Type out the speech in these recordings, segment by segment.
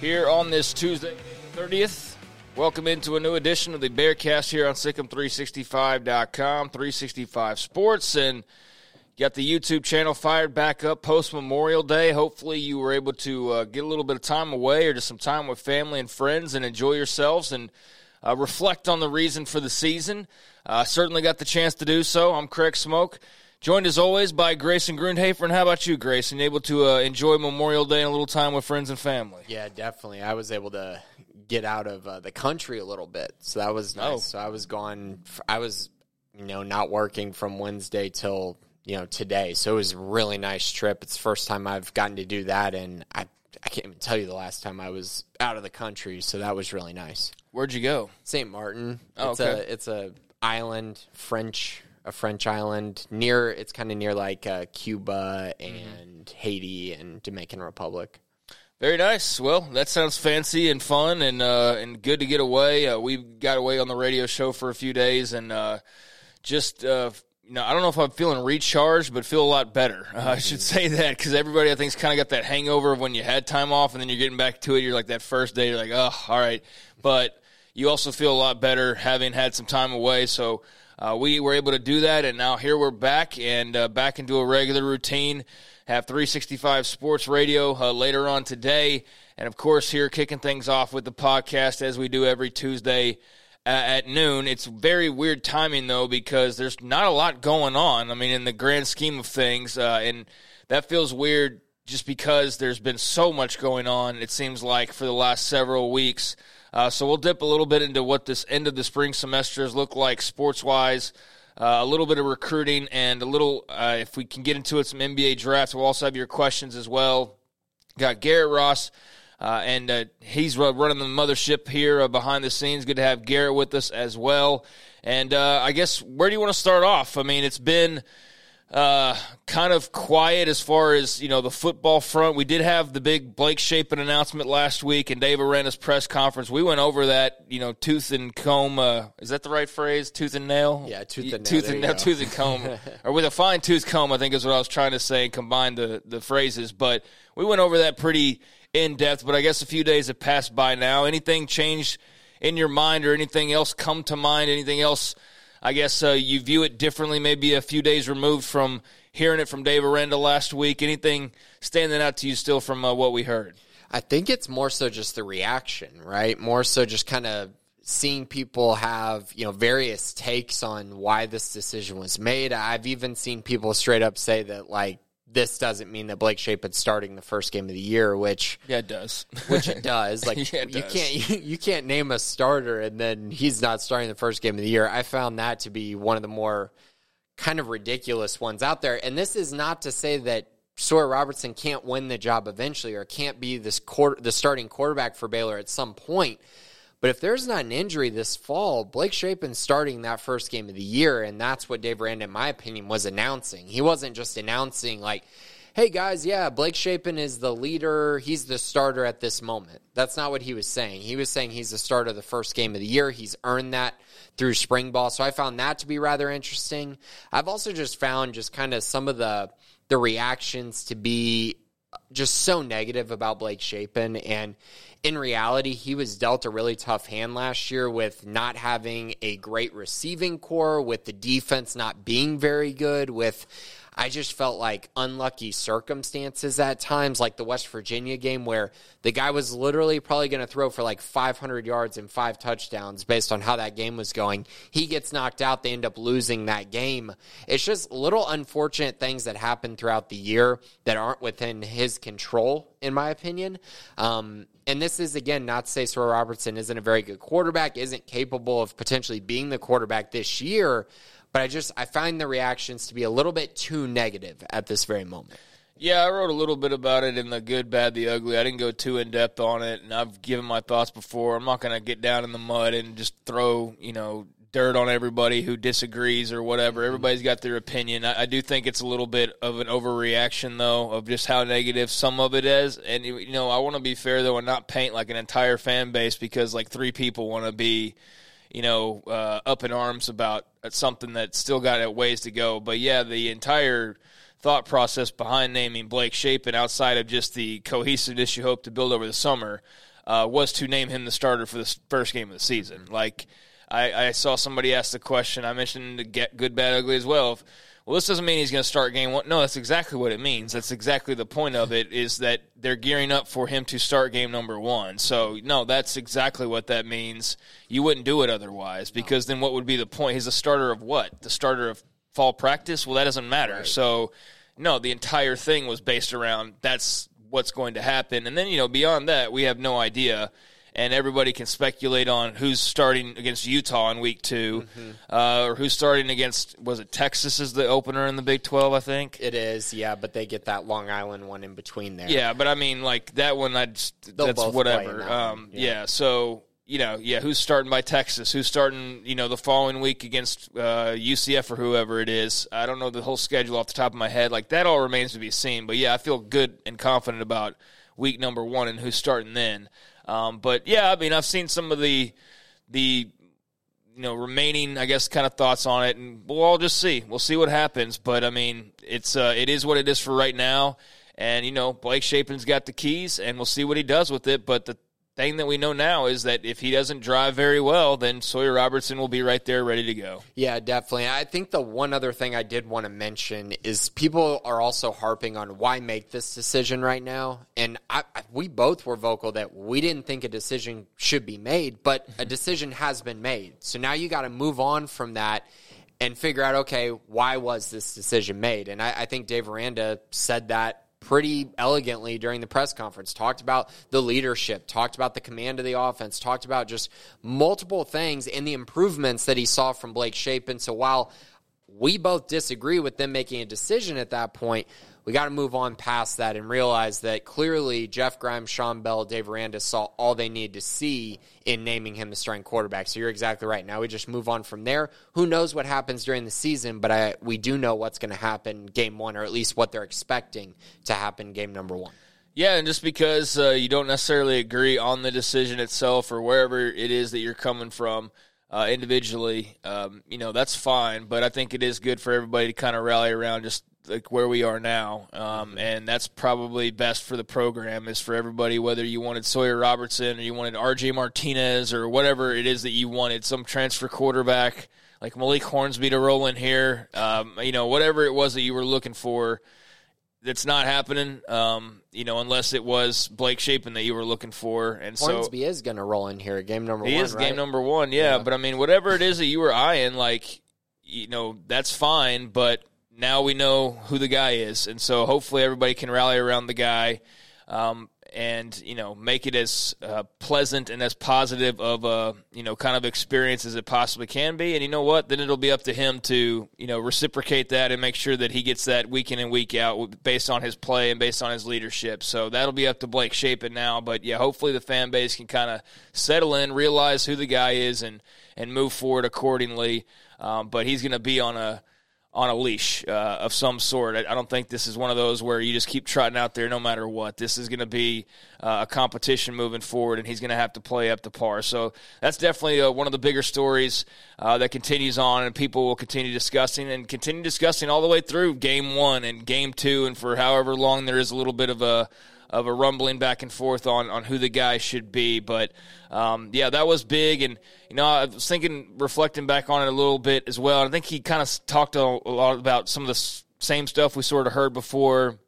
Here on this Tuesday, 30th. Welcome into a new edition of the Bearcast here on SicEm365.com, 365 Sports, and got the YouTube channel fired back up post Memorial Day. Hopefully, you were able to uh, get a little bit of time away or just some time with family and friends and enjoy yourselves and uh, reflect on the reason for the season. Uh, certainly got the chance to do so. I'm Craig Smoak. Joined as always by Grayson Grundhoefer. And how about you, Grayson? Able to uh, enjoy Memorial Day and a little time with friends and family? Yeah, definitely. I was able to get out of uh, the country a little bit, so that was nice. Oh. So I was gone. I was, you know, not working from Wednesday till you know today. So it was a really nice trip. It's the first time I've gotten to do that, and I I can't even tell you the last time I was out of the country. So that was really nice. Where'd you go? Saint Martin. Oh, it's okay. a it's a island French a French island near. It's kind of near like uh, Cuba Mm-hmm. and Haiti and Dominican Republic. Very nice. Well, that sounds fancy and fun and uh, and good to get away. Uh, we got away on the radio show for a few days and uh, just uh, you know I don't know if I'm feeling recharged, but feel a lot better. Uh, I should say that because everybody I think's kind of got that hangover of when you had time off and then you're getting back to it. You're like that first day, you're like, oh, all right, but you also feel a lot better having had some time away. So. Uh, we were able to do that, and now here we're back and uh, back into a regular routine. Have 365 Sports Radio uh, later on today, and of course, here kicking things off with the podcast as we do every Tuesday uh, at noon. It's very weird timing though because there's not a lot going on. I mean, in the grand scheme of things, uh, and that feels weird just because there's been so much going on. It seems like for the last several weeks. Uh, so we'll dip a little bit into what this end of the spring semester has looked like sports wise. Uh, a little bit of recruiting and a little, uh, if we can get into it, some NBA drafts. We'll also have your questions as well. Got Garrett Ross, uh, and uh, he's running the mothership here uh, behind the scenes. Good to have Garrett with us as well. And uh, I guess where do you want to start off? I mean, it's been uh, kind of quiet as far as you know the football front. We did have the big Blake Shapen announcement last week and Dave Aranda's press conference. We went over that, you know, tooth and comb. Uh, is that the right phrase? Tooth and nail. Yeah, tooth and nail, Tooth and nail. go. Tooth and comb, or with a fine tooth comb. I think is what I was trying to say. and Combine the the phrases, but we went over that pretty in depth. But I guess a few days have passed by now. Anything changed in your mind, or anything else come to mind? Anything else? I guess uh, you view it differently, maybe a few days removed from hearing it from Dave Aranda last week. Anything standing out to you still from uh, what we heard? I think it's more so just the reaction, right? More so just kind of seeing people have, you know, various takes on why this decision was made. I've even seen people straight up say that like this doesn't mean that Blake Shapen's starting the first game of the year, which Yeah, it does. which it does. Like Yeah, it you does. can't you, you can't name a starter and then he's not starting the first game of the year. I found that to be one of the more kind of ridiculous ones out there. And this is not to say that Sawyer Robertson can't win the job eventually or can't be this quarter, the starting quarterback for Baylor at some point. But if there's not an injury this fall, Blake Shapen's starting that first game of the year, and that's what Dave Aranda, in my opinion, was announcing. He wasn't just announcing like, "Hey guys, yeah, Blake Shapen is the leader. He's the starter at this moment." That's not what he was saying. He was saying he's the starter of the first game of the year. He's earned that through spring ball, so I found that to be rather interesting. I've also just found just kind of some of the the reactions to be just so negative about Blake Shapen. And in reality, he was dealt a really tough hand last year with not having a great receiving corps, with the defense not being very good, with I just felt like unlucky circumstances at times, like the West Virginia game where the guy was literally probably going to throw for like 500 yards and five touchdowns based on how that game was going. He gets knocked out. They end up losing that game. It's just little unfortunate things that happen throughout the year that aren't within his control, in my opinion. Um, and this is, again, not to say Sawyer Robertson isn't a very good quarterback, isn't capable of potentially being the quarterback this year. But I just I find the reactions to be a little bit too negative at this very moment. Yeah, I wrote a little bit about it in the good, bad, the ugly. I didn't go too in depth on it, and I've given my thoughts before. I'm not going to get down in the mud and just throw, you know, dirt on everybody who disagrees or whatever. Mm-hmm. Everybody's got their opinion. I, I do think it's a little bit of an overreaction, though, of just how negative some of it is. And you know, I want to be fair though, and not paint like an entire fan base because like three people want to be, you know, uh, up in arms about something that's still got a ways to go. But yeah, the entire thought process behind naming Blake Shapen outside of just the cohesiveness you hope to build over the summer uh, was to name him the starter for the first game of the season. Like I, I saw somebody ask the question. I mentioned the get good, bad, ugly as well. If, well, this doesn't mean he's going to start game one. No, that's exactly what it means. That's exactly the point of it. Is that they're gearing up for him to start game number one. So no, that's exactly what that means. You wouldn't do it otherwise because then what would be the point? He's a starter of what? The starter of fall practice? Well, that doesn't matter. Right. So no, the entire thing was based around that's what's going to happen. And then you know beyond that, we have no idea and everybody can speculate on who's starting against Utah in week 2 mm-hmm. uh, or who's starting against was it Texas is the opener in the Big Twelve, I think it is. Yeah, but they get that Long Island one in between there. Yeah, but I mean, like that one, I just that's whatever. Um, yeah. yeah, so you know, yeah, who's starting by Texas? Who's starting, you know, the following week against uh, UCF or whoever it is? I don't know the whole schedule off the top of my head. Like that all remains to be seen. But yeah, I feel good and confident about week number one and who's starting then. Um, but yeah, I mean, I've seen some of the the you know remaining, I guess, kind of thoughts on it, and we'll all just see. We'll see what happens. But I mean, it's uh, it is what it is for right now. And you know, Blake Shapen's got the keys, and we'll see what he does with it. But the thing that we know now is that if he doesn't drive very well, then Sawyer Robertson will be right there ready to go. Yeah, definitely. I think the one other thing I did want to mention is people are also harping on why make this decision right now. And I, we both were vocal that we didn't think a decision should be made, but a mm-hmm. decision has been made. So now you got to move on from that and figure out, okay, why was this decision made? And I, I think Dave Aranda said that pretty elegantly during the press conference. Talked about the leadership, talked about the command of the offense, talked about just multiple things and the improvements that he saw from Blake Shapen. So while we both disagree with them making a decision at that point, we got to move on past that and realize that clearly Jeff Grimes, Sean Bell, Dave Aranda saw all they need to see in naming him the starting quarterback. So you're exactly right. Now we just move on from there. Who knows what happens during the season, but I, we do know what's going to happen game one, or at least what they're expecting to happen game number one. Yeah, and just because uh, you don't necessarily agree on the decision itself or wherever it is that you're coming from, uh, individually, um, you know, that's fine. But I think it is good for everybody to kind of rally around just like where we are now, um, and that's probably best for the program. Is for everybody, whether you wanted Sawyer Robertson or you wanted R.J. Martinez or whatever it is that you wanted, some transfer quarterback like Malik Hornsby to roll in here. Um, you know, whatever it was that you were looking for, that's not happening. Um, you know, unless it was Blake Shapen that you were looking for, and Hornsby so is going to roll in here, game number he one. He is right? game number one, yeah, yeah. But I mean, whatever it is that you were eyeing, like you know, that's fine, but now we know who the guy is, and so hopefully everybody can rally around the guy, um, and you know make it as uh, pleasant and as positive of a you know kind of experience as it possibly can be. And you know what? Then it'll be up to him to you know reciprocate that and make sure that he gets that week in and week out based on his play and based on his leadership. So that'll be up to Blake Shapen now. But yeah, hopefully the fan base can kind of settle in, realize who the guy is, and and move forward accordingly. Um, but he's going to be on a on a leash uh, of some sort. I, I, don't think this is one of those where you just keep trotting out there no matter what. This is going to be uh, a competition moving forward, and he's going to have to play up to par. So that's definitely uh, one of the bigger stories uh, that continues on, and people will continue discussing and continue discussing all the way through game one and game two, and for however long there is a little bit of a of a rumbling back and forth on, on who the guy should be. But um, yeah, that was big. And, you know, I was thinking, reflecting back on it a little bit as well. I think he kind of talked a, a lot about some of the same stuff we sort of heard before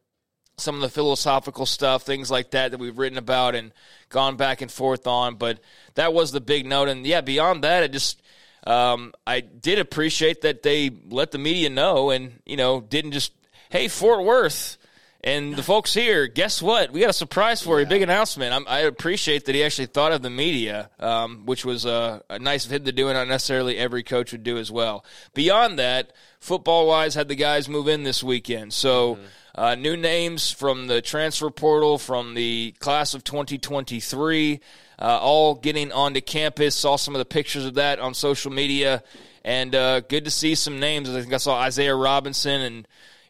some of the philosophical stuff, things like that that we've written about and gone back and forth on. But that was the big note. And yeah, beyond that, it just um, I did appreciate that they let the media know and you know didn't just hey Fort Worth, and the folks here, guess what? We got a surprise for you, big announcement. I'm, i appreciate that he actually thought of the media, um, which was a, a, nice of him to do, and not necessarily every coach would do as well. Beyond that, football wise, had the guys move in this weekend. So, mm-hmm. Uh, new names from the transfer portal from the class of 2023, uh, all getting onto campus. Saw some of the pictures of that on social media, and uh, good to see some names. I think I saw Isaiah Robinson and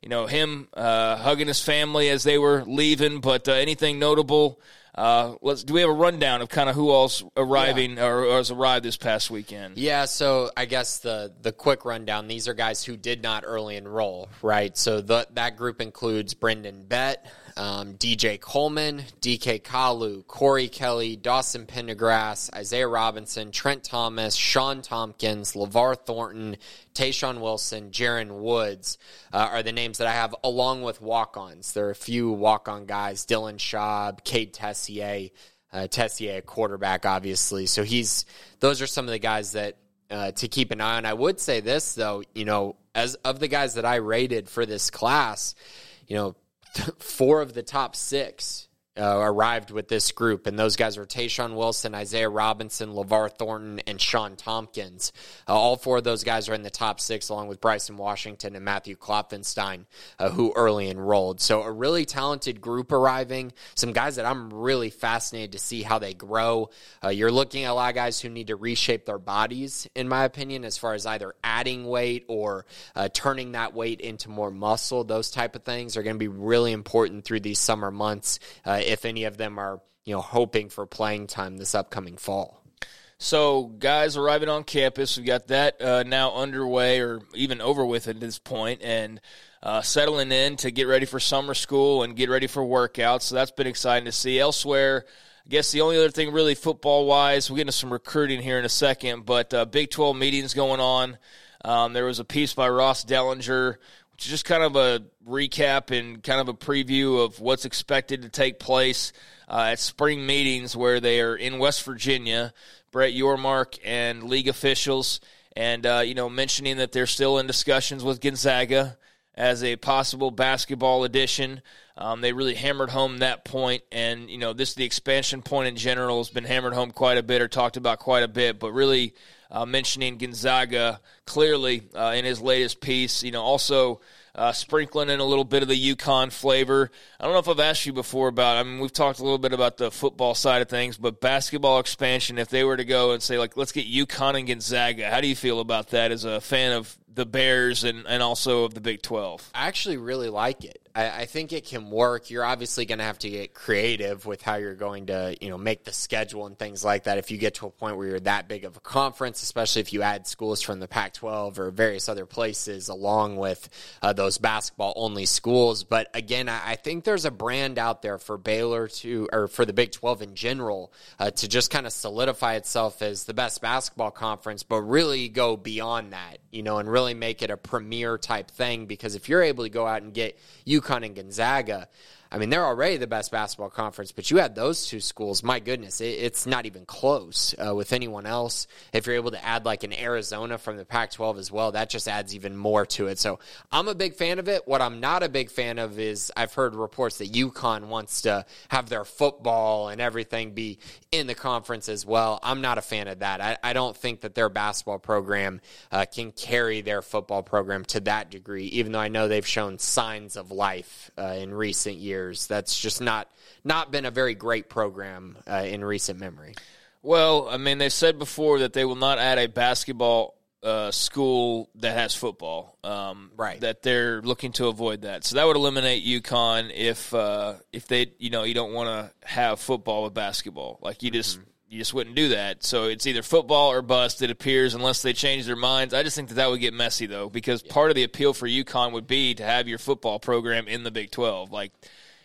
you know him uh, hugging his family as they were leaving. But uh, anything notable? Uh, let's do we have a rundown of kind of who all's arriving yeah. or, or, has arrived this past weekend? Yeah, so I guess the the quick rundown. These are guys who did not early enroll, right? So the, that group includes Brendan Bett, um, DJ Coleman, DK Kalu, Corey Kelly, Dawson Pendergrass, Isaiah Robinson, Trent Thomas, Sean Tompkins, LeVar Thornton, Tayshawn Wilson, Jaron Woods uh, are the names that I have, along with walk ons. There are a few walk on guys Dylan Schaub, Cade Tessier. Uh, Tessier, a quarterback, obviously. So he's those are some of the guys that uh, to keep an eye on. I would say this though, you know, as of the guys that I rated for this class, you know, four of the top six uh, arrived with this group, and those guys were Tayshawn Wilson, Isaiah Robinson, LeVar Thornton, and Sean Tompkins. Uh, all four of those guys are in the top six, along with Bryson Washington and Matthew Klopfenstein, uh, who early enrolled. So a really talented group arriving. Some guys that I'm really fascinated to see how they grow. Uh, you're looking at a lot of guys who need to reshape their bodies, in my opinion, as far as either adding weight or uh, turning that weight into more muscle. Those type of things are going to be really important through these summer months uh, if any of them are you know hoping for playing time this upcoming fall. So, guys arriving on campus, we've got that uh, now underway or even over with at this point, and uh, settling in to get ready for summer school and get ready for workouts. So that's been exciting to see. Elsewhere, I guess the only other thing, really football wise, we'll get into some recruiting here in a second, but uh, Big 12 meetings going on. Um, there was a piece by Ross Dellenger just kind of a recap and kind of a preview of what's expected to take place uh, at spring meetings where they are in West Virginia. Brett Yormark and league officials, and uh, you know, mentioning that they're still in discussions with Gonzaga as a possible basketball addition. Um, they really hammered home that point, and you know, this the expansion point in general has been hammered home quite a bit or talked about quite a bit, but really uh, mentioning Gonzaga clearly uh, in his latest piece. You know, also uh, sprinkling in a little bit of the UConn flavor. I don't know if I've asked you before about. I mean, we've talked a little bit about the football side of things, but basketball expansion. If they were to go and say like, let's get UConn and Gonzaga, how do you feel about that as a fan of the Bears and, and also of the Big Twelve? I actually really like it. I, I think it can work. You're obviously going to have to get creative with how you're going to, you know, make the schedule and things like that. If you get to a point where you're that big of a conference, especially if you add schools from the Pac-12 or various other places along with uh, those basketball only schools. But again, I, I, think there's a brand out there for Baylor to, or for the Big 12 in general, uh, to just kind of solidify itself as the best basketball conference, but really go beyond that, you know, and really make it a premier type thing. Because if you're able to go out and get UConn and Gonzaga I mean, they're already the best basketball conference, but you had those two schools. My goodness, it, it's not even close uh, with anyone else. If you're able to add like an Arizona from the Pac 12 as well, that just adds even more to it. So I'm a big fan of it. What I'm not a big fan of is I've heard reports that UConn wants to have their football and everything be in the conference as well. I'm not a fan of that. I, I don't think that their basketball program uh, can carry their football program to that degree, even though I know they've shown signs of life uh, in recent years years. That's just not not been a very great program uh, in recent memory. Well, I mean, they said before that they will not add a basketball uh, school that has football. Um, right. That they're looking to avoid that. So that would eliminate UConn if uh, if they you know you don't want to have football with basketball. Like you just. Mm-hmm. You just wouldn't do that. So it's either football or bust, it appears, unless they change their minds. I just think that that would get messy, though, because yeah. part of the appeal for UConn would be to have your football program in the Big 12. Like,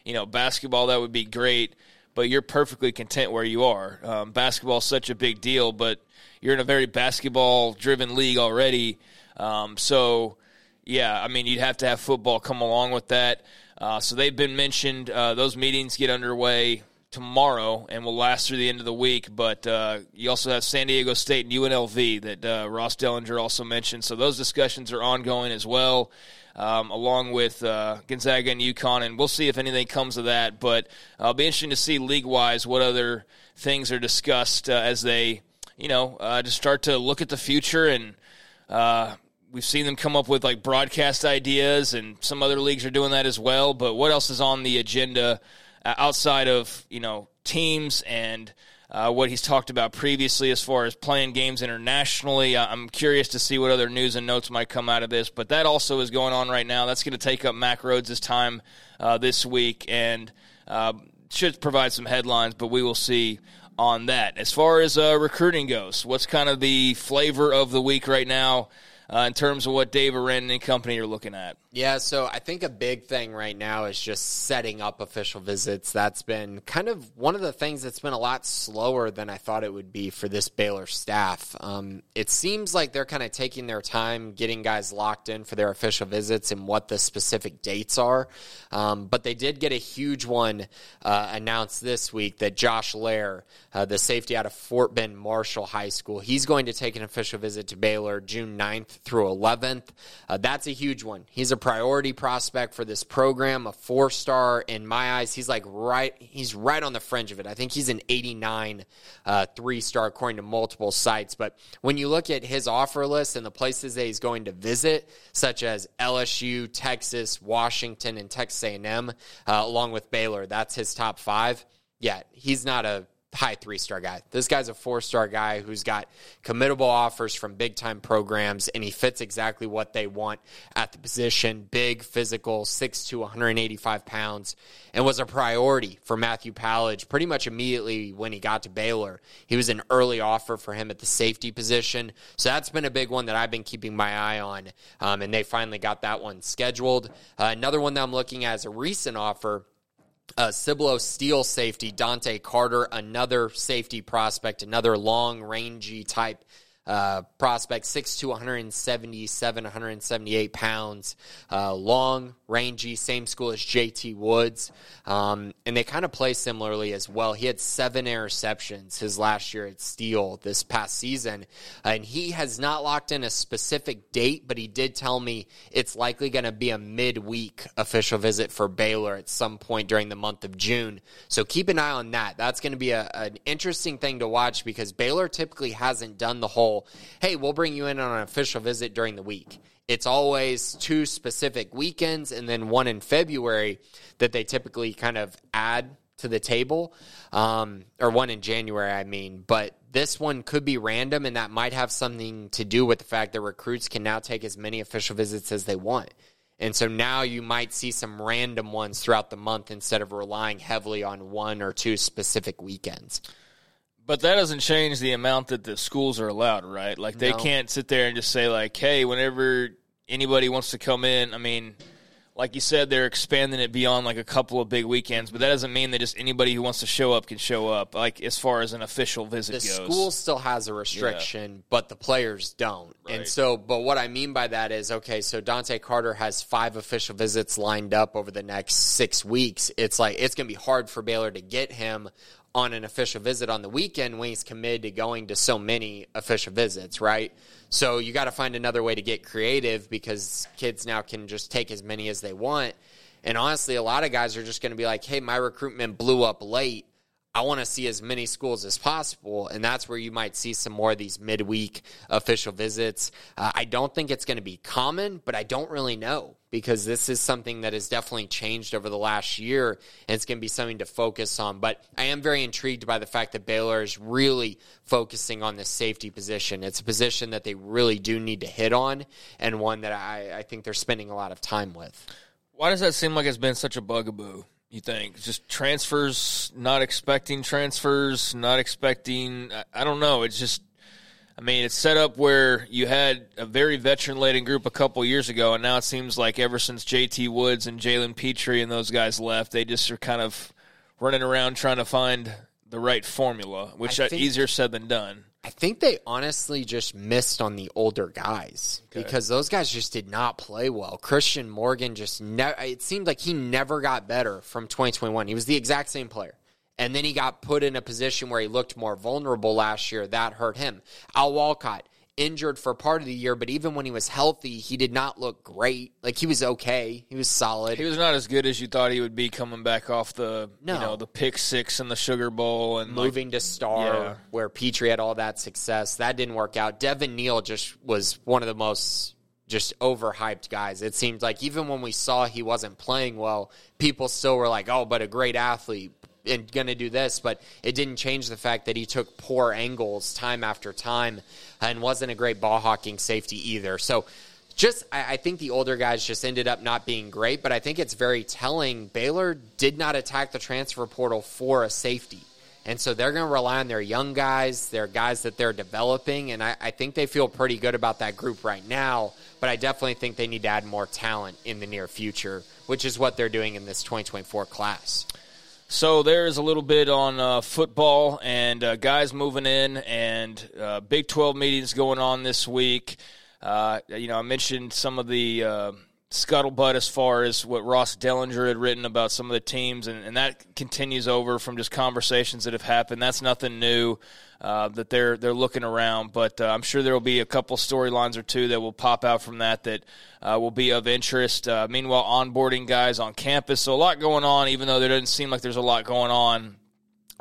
you know, basketball, that would be great, but you're perfectly content where you are. Um, basketball is such a big deal, but you're in a very basketball driven league already. Um, so, yeah, I mean, you'd have to have football come along with that. Uh, so they've been mentioned. Uh, those meetings get underway tomorrow and will last through the end of the week. But uh, you also have San Diego State and UNLV that uh, Ross Dellenger also mentioned. So those discussions are ongoing as well um, along with uh, Gonzaga and UConn, and we'll see if anything comes of that. But it'll be interesting to see league wise what other things are discussed uh, as they, you know, uh, just start to look at the future and uh, we've seen them come up with like broadcast ideas, and some other leagues are doing that as well. But what else is on the agenda uh, outside of you know teams and uh, what he's talked about previously as far as playing games internationally? I'm curious to see what other news and notes might come out of this. But that also is going on right now. That's going to take up Mac Rhoades' time uh, this week and uh, should provide some headlines. But we will see on that. As far as uh, recruiting goes, what's kind of the flavor of the week right now uh, in terms of what Dave Aranda and company are looking at? Yeah, so I think a big thing right now is just setting up official visits. That's been kind of one of the things that's been a lot slower than I thought it would be for this Baylor staff. Um, it seems like they're kind of taking their time getting guys locked in for their official visits and what the specific dates are. Um, but they did get a huge one uh, announced this week that Josh Lair, uh, the safety out of Fort Bend Marshall High School, he's going to take an official visit to Baylor June 9th through 11th. Uh, that's a huge one. He's a priority prospect for this program, a four star in my eyes. He's like right, he's right on the fringe of it. I think he's an 89 uh, three star according to multiple sites. But when you look at his offer list and the places that he's going to visit, such as LSU, Texas, Washington, and Texas A&M, uh, along with Baylor, that's his top five. Yeah, he's not a high three star guy. This guy's a four star guy who's got committable offers from big time programs, and he fits exactly what they want at the position. Big, physical, 6'2, 185 pounds, and was a priority for Matthew Powledge pretty much immediately when he got to Baylor. He was an early offer for him at the safety position. So that's been a big one that I've been keeping my eye on, um, and they finally got that one scheduled. Uh, another one that I'm looking at is a recent offer uh, Cibolo Steele safety, Dante Carter, another safety prospect, another long rangy type uh, prospect, 6'2", 177, 178 pounds, uh, long, rangy, same school as JT Woods. Um, and they kind of play similarly as well. He had seven interceptions his last year at Steele this past season. And he has not locked in a specific date, but he did tell me it's likely going to be a midweek official visit for Baylor at some point during the month of June. So keep an eye on that. That's going to be a, an interesting thing to watch because Baylor typically hasn't done the whole hey, we'll bring you in on an official visit during the week. It's always two specific weekends and then one in February that they typically kind of add to the table, um, or one in January, I mean. But this one could be random, and that might have something to do with the fact that recruits can now take as many official visits as they want. And so now you might see some random ones throughout the month instead of relying heavily on one or two specific weekends. But that doesn't change the amount that the schools are allowed, right? Like they no. can't sit there and just say like, "Hey, whenever anybody wants to come in, I mean, like you said, they're expanding it beyond like a couple of big weekends, but that doesn't mean that just anybody who wants to show up can show up. Like as far as an official visit the goes, school still has a restriction, yeah. but the players don't. Right. And so, but what I mean by that is, okay, so Dante Carter has five official visits lined up over the next six weeks. It's like it's going to be hard for Baylor to get him on an official visit on the weekend when he's committed to going to so many official visits, right? So you got to find another way to get creative because kids now can just take as many as they want. And honestly, a lot of guys are just going to be like, hey, my recruitment blew up late. I want to see as many schools as possible, and that's where you might see some more of these midweek official visits. Uh, I don't think it's going to be common, but I don't really know because this is something that has definitely changed over the last year, and it's going to be something to focus on. But I am very intrigued by the fact that Baylor is really focusing on the safety position. It's a position that they really do need to hit on, and one that I, I think they're spending a lot of time with. Why does that seem like it's been such a bugaboo? You think just transfers, not expecting transfers, not expecting. I don't know. It's just, I mean, it's set up where you had a very veteran laden group a couple years ago, and now it seems like ever since JT Woods and Jalen Pitre and those guys left, they just are kind of running around trying to find the right formula, which is easier said than done. I think they honestly just missed on the older guys okay. because those guys just did not play well. Christian Morgan just ne- it seemed like he never got better from 2021. He was the exact same player. And then he got put in a position where he looked more vulnerable last year. That hurt him. Al Walcott, injured for part of the year, but even when he was healthy, he did not look great. Like he was okay. He was solid. He was not as good as you thought he would be coming back off the no. you know, the pick six and the sugar bowl and moving like, to star yeah. where Pitre had all that success. That didn't work out. Devin Neal just was one of the most just overhyped guys. It seemed like even when we saw he wasn't playing well, people still were like, "Oh, but a great athlete." And going to do this, but it didn't change the fact that he took poor angles time after time and wasn't a great ball hawking safety either. So, just I, think the older guys just ended up not being great, but I think it's very telling. Baylor did not attack the transfer portal for a safety. And so they're going to rely on their young guys, their guys that they're developing. And I, I, think they feel pretty good about that group right now. But I definitely think they need to add more talent in the near future, which is what they're doing in this 2024 class. So there's a little bit on uh, football and uh, guys moving in, and uh, Big 12 meetings going on this week. Uh, you know, I mentioned some of the uh, scuttlebutt as far as what Ross Dellenger had written about some of the teams, and, and that continues over from just conversations that have happened. That's nothing new uh, that they're they're looking around, but uh, I'm sure there will be a couple storylines or two that will pop out from that that uh, will be of interest. Uh, meanwhile, onboarding guys on campus, so a lot going on, even though there doesn't seem like there's a lot going on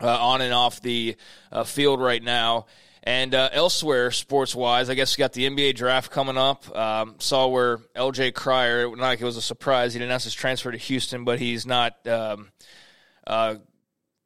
uh, on and off the uh, field right now. And elsewhere, sports wise, I guess we got the NBA draft coming up. Um, saw where LJ Cryer, not like it was a surprise, he didn't his transfer to Houston, but he's not. Um,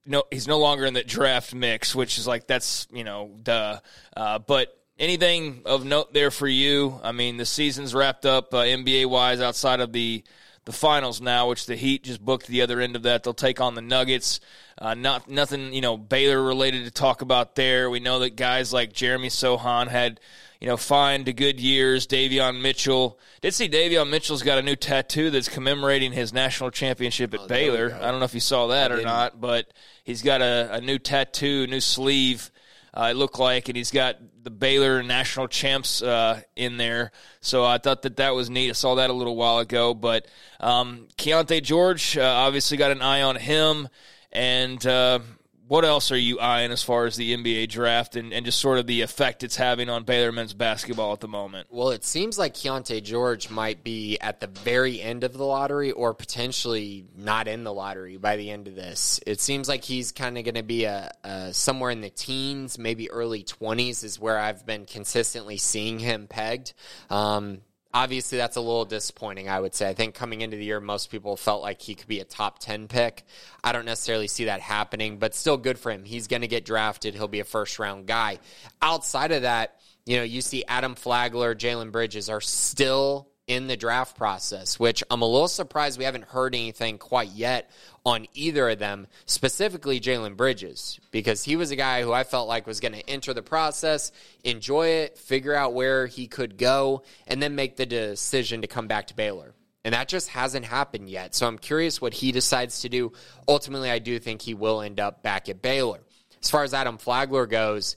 no, he's no longer in the draft mix, which is like that's you know duh. Uh, but anything of note there for you? I mean, the season's wrapped up uh, NBA wise outside of the the finals now, which the Heat just booked the other end of that. They'll take on the Nuggets. Uh, not nothing, you know, Baylor related to talk about there. We know that guys like Jeremy Sochan had, you know, fine to good years. Davion Mitchell did see Davion Mitchell's got a new tattoo that's commemorating his national championship at oh, Baylor. I don't know if you saw that or not, but he's got a, a new tattoo, a new sleeve uh, it looked like, and he's got the Baylor national champs uh, in there. So I thought that that was neat. I saw that a little while ago. But um, Keyonte George, uh, obviously got an eye on him, and uh, what else are you eyeing as far as the NBA draft and, and just sort of the effect it's having on Baylor men's basketball at the moment? Well, it seems like Keyonte George might be at the very end of the lottery or potentially not in the lottery by the end of this. It seems like he's kind of going to be a, a, somewhere in the teens, maybe early 20s is where I've been consistently seeing him pegged. Um, obviously that's a little disappointing i would say. I think coming into the year most people felt like he could be a top 10 pick. I don't necessarily see that happening but still good for him. He's going to get drafted. He'll be a first round guy. Outside of that you know you see adam flagler jalen bridges are still in the draft process, which I'm a little surprised we haven't heard anything quite yet on either of them, specifically Jalen Bridges, because he was a guy who I felt like was going to enter the process, enjoy it, figure out where he could go, and then make the decision to come back to Baylor. And that just hasn't happened yet. So I'm curious what he decides to do. Ultimately, I do think he will end up back at Baylor. As far as Adam Flagler goes,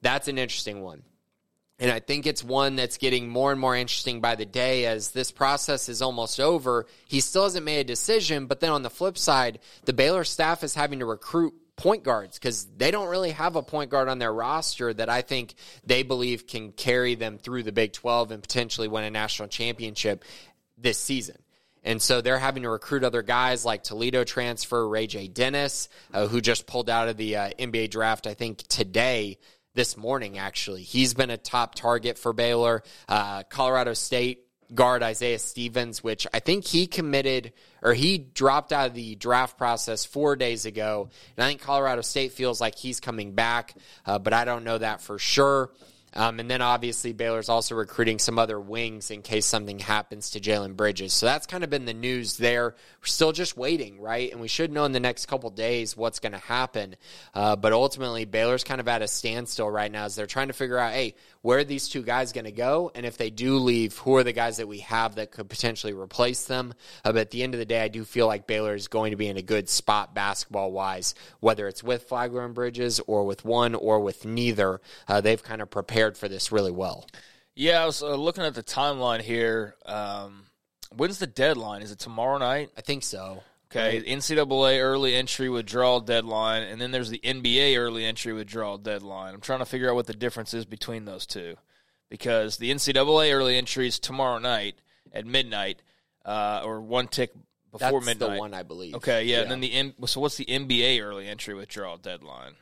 that's an interesting one and I think it's one that's getting more and more interesting by the day as this process is almost over. He still hasn't made a decision, but then on the flip side, the Baylor staff is having to recruit point guards because they don't really have a point guard on their roster that I think they believe can carry them through the Big 12 and potentially win a national championship this season. And so they're having to recruit other guys like Toledo transfer Ray J. Dennis, uh, who just pulled out of the uh, NBA draft, I think, today this morning, actually. He's been a top target for Baylor. Uh, Colorado State guard Isaiah Stevens, which I think he committed or he dropped out of the draft process four days ago. And I think Colorado State feels like he's coming back, uh, but I don't know that for sure. Um, and then obviously Baylor's also recruiting some other wings in case something happens to Jalen Bridges. So that's kind of been the news there. We're still just waiting, right? And we should know in the next couple days what's going to happen. Uh, but ultimately, Baylor's kind of at a standstill right now as they're trying to figure out, hey, where are these two guys going to go? And if they do leave, who are the guys that we have that could potentially replace them? Uh, but at the end of the day, I do feel like Baylor is going to be in a good spot basketball wise, whether it's with Flagler and Bridges or with one or with neither. Uh, they've kind of prepared for this really well. Yeah, I was uh, looking at the timeline here. Um, when's the deadline? Is it tomorrow night? I think so. Okay, right. NCAA early entry withdrawal deadline, and then there's the NBA early entry withdrawal deadline. I'm trying to figure out what the difference is between those two, because the NCAA early entry is tomorrow night at midnight, uh, or one tick before That's midnight. the one I believe. Okay, yeah, yeah. And then the so what's the NBA early entry withdrawal deadline?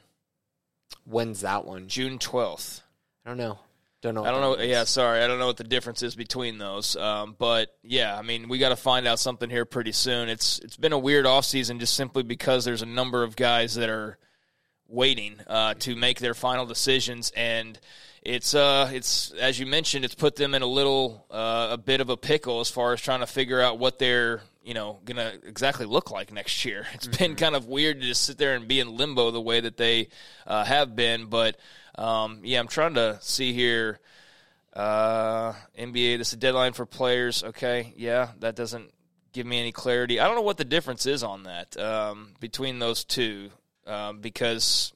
When's that one? June twelfth. I don't know. Don't know. I don't know. Yeah, sorry, I don't know what the difference is between those. Um, but yeah, I mean, we got to find out something here pretty soon. It's it's been a weird offseason just simply because there's a number of guys that are waiting uh, to make their final decisions, and it's uh it's as you mentioned, it's put them in a little uh, a bit of a pickle as far as trying to figure out what they're you know gonna exactly look like next year. It's mm-hmm. been kind of weird to just sit there and be in limbo the way that they uh, have been, but um, yeah, I'm trying to see here. Uh, NBA, this is a deadline for players. Okay, yeah, that doesn't give me any clarity. I don't know what the difference is on that um, between those two um, because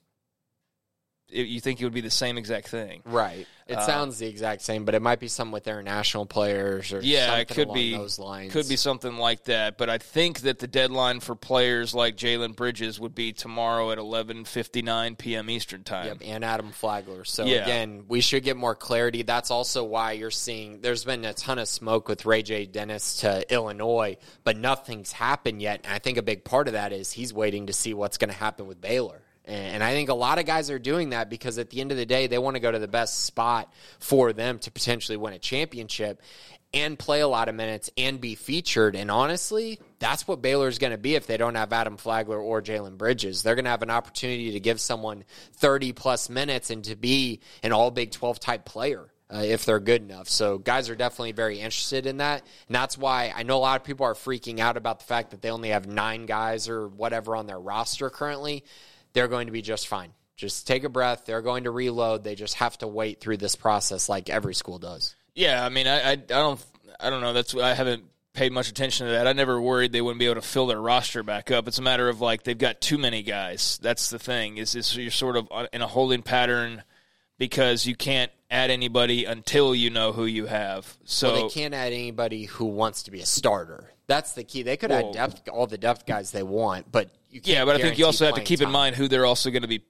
it, you think it would be the same exact thing, right? It uh, sounds the exact same, but it might be some with international players or yeah, it could be those lines. Could be something like that. But I think that the deadline for players like Jalen Bridges would be tomorrow at eleven fifty nine p.m. Eastern time. Yep, and Adam Flagler. So yeah. again, we should get more clarity. That's also why you're seeing there's been a ton of smoke with Ray J. Dennis to Illinois, but nothing's happened yet. And I think a big part of that is he's waiting to see what's going to happen with Baylor. And I think a lot of guys are doing that because at the end of the day, they want to go to the best spot for them to potentially win a championship and play a lot of minutes and be featured. And honestly, that's what Baylor's going to be if they don't have Adam Flagler or Jalen Bridges. They're going to have an opportunity to give someone 30 plus minutes and to be an all Big 12 type player. Uh, if they're good enough. So guys are definitely very interested in that. And that's why I know a lot of people are freaking out about the fact that they only have nine guys or whatever on their roster currently they're going to be just fine. Just take a breath. They're going to reload. They just have to wait through this process like every school does. Yeah, I mean, I, I, I don't, I don't know. That's I haven't paid much attention to that. I never worried they wouldn't be able to fill their roster back up. It's a matter of like they've got too many guys. That's the thing. Is is you're sort of in a holding pattern because you can't add anybody until you know who you have. So well, they can't add anybody who wants to be a starter. That's the key. They could well, add depth, all the depth guys they want, but yeah. But I think you also have to keep time. in mind who they're also going to be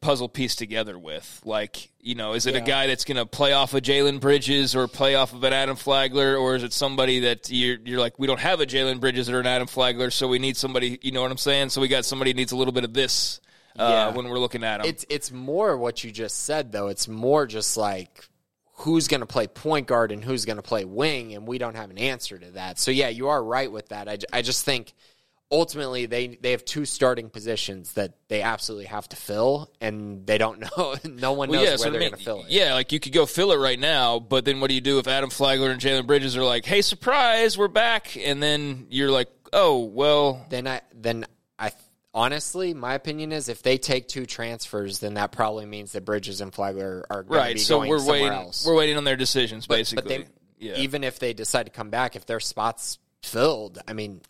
puzzle piece together with. Like, you know, is it yeah. a guy that's going to play off of Jalen Bridges or play off of an Adam Flagler, or is it somebody that you're you're like, we don't have a Jalen Bridges or an Adam Flagler, so we need somebody. You know what I'm saying? So we got somebody needs a little bit of this uh, yeah. when we're looking at them. It's it's more what you just said though. It's more just like who's going to play point guard and who's going to play wing, and we don't have an answer to that. So yeah, you are right with that. I, I just think ultimately they they have two starting positions that they absolutely have to fill, and they don't know. no one knows well, yeah, where so they're going to fill it. Yeah, like you could go fill it right now, but then what do you do if Adam Flagler and Jalen Bridges are like, "Hey, surprise, we're back," and then you're like, "Oh, well." Then I then I honestly, my opinion is if they take two transfers, then that probably means that Bridges and Flagler are going right. to be so going we're somewhere waiting, else. We're waiting on their decisions, but, basically. But they, yeah. even if they decide to come back, if their spots filled, I mean,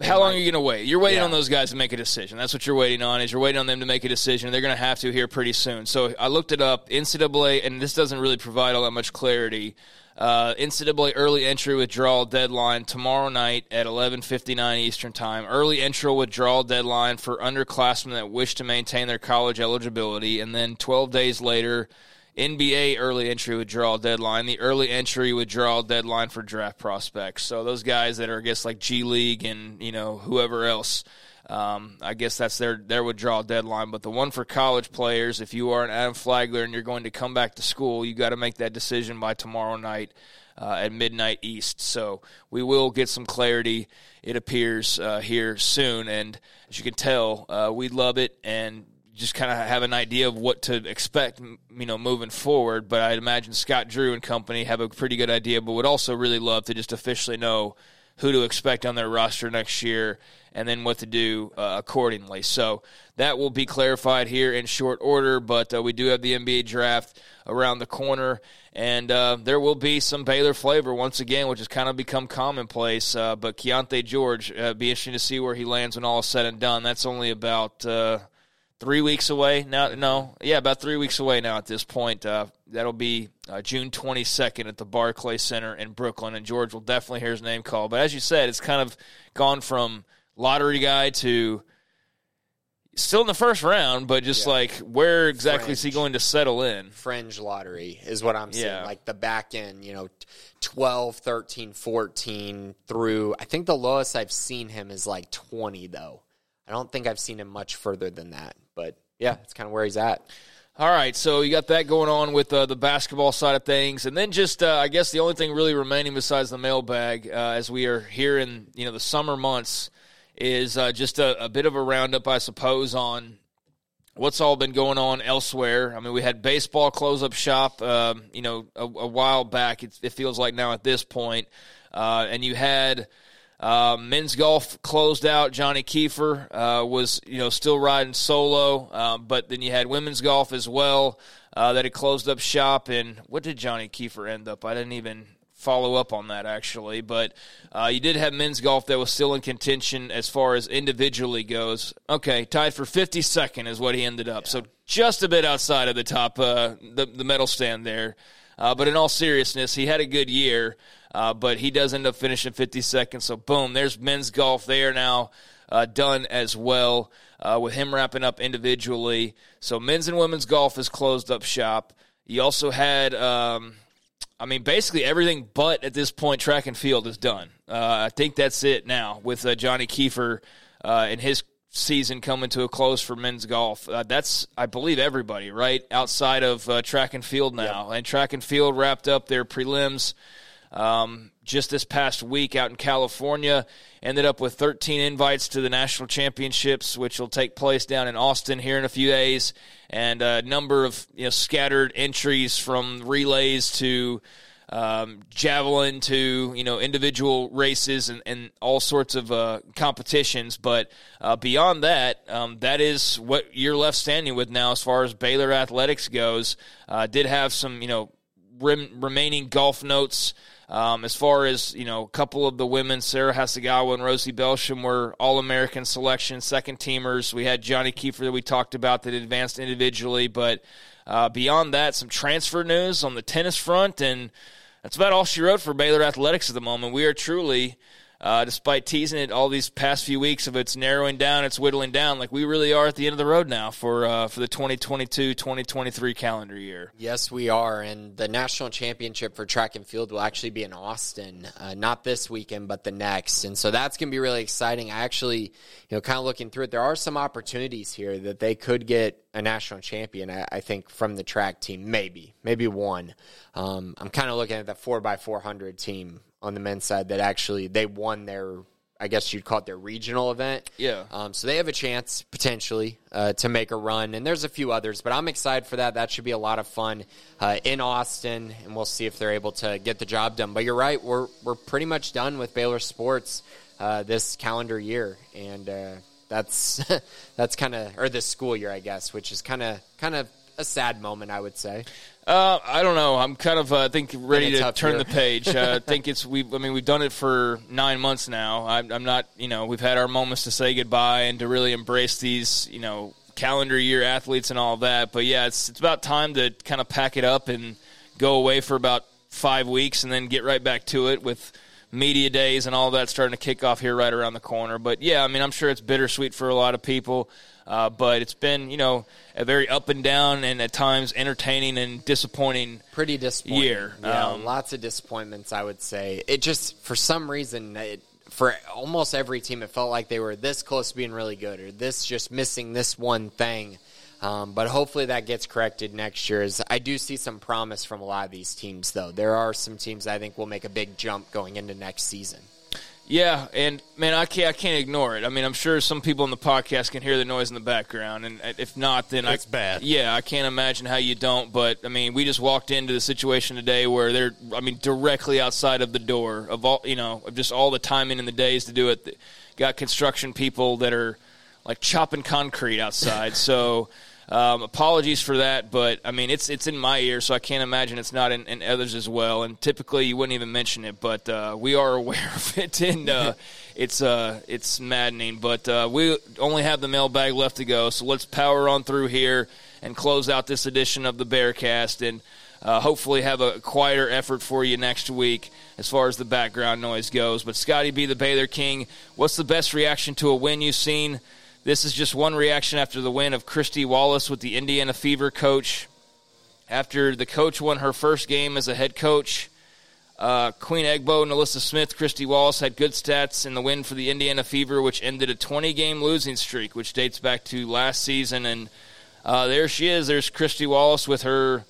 how long are you going to wait? You're waiting yeah. on those guys to make a decision. That's what you're waiting on. Is you're waiting on them to make a decision. They're going to have to here pretty soon. So I looked it up. NCAA, and this doesn't really provide all that much clarity. Uh, NCAA early entry withdrawal deadline tomorrow night at 11:59 Eastern Time. Early entry withdrawal deadline for underclassmen that wish to maintain their college eligibility, and then 12 days later, NBA early entry withdrawal deadline. The early entry withdrawal deadline for draft prospects. So those guys that are, I guess, like G League and you know whoever else. Um, I guess that's their their withdrawal deadline. But the one for college players, if you are an Adam Flagler and you're going to come back to school, you got to make that decision by tomorrow night uh, at midnight East. So we will get some clarity. It appears uh, here soon, and as you can tell, uh, we love it and just kind of have an idea of what to expect, you know, moving forward. But I'd imagine Scott Drew and company have a pretty good idea, but would also really love to just officially know who to expect on their roster next year and then what to do uh, accordingly. So that will be clarified here in short order, but uh, we do have the NBA draft around the corner, and uh, there will be some Baylor flavor once again, which has kind of become commonplace. Uh, but Keyonte George, uh, be interesting to see where he lands when all is said and done. That's only about uh, three weeks away now. No, yeah, about three weeks away now at this point. Uh, that'll be uh, June 22nd at the Barclay Center in Brooklyn, and George will definitely hear his name called. But as you said, it's kind of gone from lottery guy to still in the first round, but just yeah. like where exactly Fringe. is he going to settle in? Fringe lottery is what I'm saying. Yeah. Like the back end, you know, 12, 13, 14 through, I think the lowest I've seen him is like 20, though. I don't think I've seen him much further than that. But yeah, it's kind of where he's at. All right, so you got that going on with uh, the basketball side of things, and then just uh, I guess the only thing really remaining besides the mailbag, uh, as we are here in you know the summer months, is uh, just a, a, bit of a roundup, I suppose, on what's all been going on elsewhere. I mean, we had baseball close up shop, um, you know, a, a while back. It, it, feels like now at this point, uh, and you had uh, men's golf closed out. Johnny Keefer uh, was, you know, still riding solo, uh, but then you had women's golf as well uh, that had closed up shop. And what did Johnny Keefer end up? I didn't even follow up on that actually, but uh, you did have men's golf that was still in contention as far as individually goes. Okay, tied for 52nd is what he ended up. Yeah. So just a bit outside of the top, uh, the the medal stand there. but in all seriousness, he had a good year. Uh, but he does end up finishing 52nd. So, boom, there's men's golf there now uh, done as well, uh, with him wrapping up individually. So, men's and women's golf is closed up shop. You also had, um, I mean, basically everything but at this point, track and field is done. Uh, I think that's it now with uh, Johnny Keefer and his season coming to a close for men's golf. Uh, that's, I believe, everybody, right? Outside of uh, track and field now. Yep. And track and field wrapped up their prelims um, just this past week out in California. Ended up with 13 invites to the national championships, which will take place down in Austin here in a few days, and a number of you know, scattered entries from relays to um, javelin to you know individual races and, and all sorts of uh, competitions. But uh, beyond that, um, that is what you're left standing with now as far as Baylor athletics goes. Uh, did have some you know rem- remaining golf notes. Um, as far as you know, a couple of the women, Sarah Hasegawa and Rosie Belsham, were All American selection, second teamers. We had Johnny Keefer that we talked about that advanced individually, but uh, beyond that, some transfer news on the tennis front, and that's about all she wrote for Baylor athletics at the moment. We are truly uh, despite teasing it all these past few weeks of it's narrowing down, it's whittling down. Like we really are at the end of the road now for uh, for the 2022-2023 calendar year. Yes, we are, and the national championship for track and field will actually be in Austin, uh, not this weekend, but the next, and so that's going to be really exciting. I actually, you know, kind of looking through it, there are some opportunities here that they could get a national champion. I, I think from the track team, maybe, maybe one. Um, I'm kind of looking at the four four hundred team on the men's side that actually they won their I guess you'd call it their regional event. Yeah. Um, so they have a chance potentially uh, to make a run, and there's a few others, but I'm excited for that. That should be a lot of fun uh, in Austin, and we'll see if they're able to get the job done. But you're right, we're we're pretty much done with Baylor sports uh, this calendar year, and uh, that's that's kind of or this school year, I guess, which is kind of kind of a sad moment, I would say. Uh, I don't know. I'm kind of, uh, I think, ready to turn year. the page. Uh, I think it's we. I mean, we've done it for nine months now. I'm, I'm, not, you know, we've had our moments to say goodbye and to really embrace these, you know, calendar year athletes and all that. But yeah, it's it's about time to kind of pack it up and go away for about five weeks and then get right back to it with media days and all that starting to kick off here right around the corner. But yeah, I mean, I'm sure it's bittersweet for a lot of people. Uh, but it's been, you know, a very up and down and at times entertaining and disappointing, pretty disappointing year. Yeah, um, lots of disappointments. I would say it just for some reason it, for almost every team it felt like they were this close to being really good or this just missing this one thing. Um, but hopefully that gets corrected next year. As I do see some promise from a lot of these teams, though. There are some teams I think will make a big jump going into next season. Yeah, and man, I can't I can't ignore it. I mean, I'm sure some people in the podcast can hear the noise in the background, and uh, if not, then it's I, bad. Yeah, I can't imagine how you don't. But I mean, we just walked into the situation today where they're, I mean, directly outside of the door of all, you know, of just all the timing in the days to do it. Got construction people that are like chopping concrete outside, so. Um, apologies for that, but I mean it's it's in my ear, so I can't imagine it's not in, in others as well. And typically you wouldn't even mention it, but uh, we are aware of it, and uh, it's uh, it's maddening. But uh, we only have the mailbag left to go, so let's power on through here and close out this edition of the Bearcast, and uh, hopefully have a quieter effort for you next week as far as the background noise goes. But Scotty B, the Baylor King, what's the best reaction to a win you've seen? This is just one reaction after the win of Kristy Wallace with the Indiana Fever coach. After the coach won her first game as a head coach, uh, Queen Egbo, and Alyssa Smith, Kristy Wallace had good stats in the win for the Indiana Fever, which ended a 20 game losing streak, which dates back to last season. And uh, there she is. There's Kristy Wallace with her,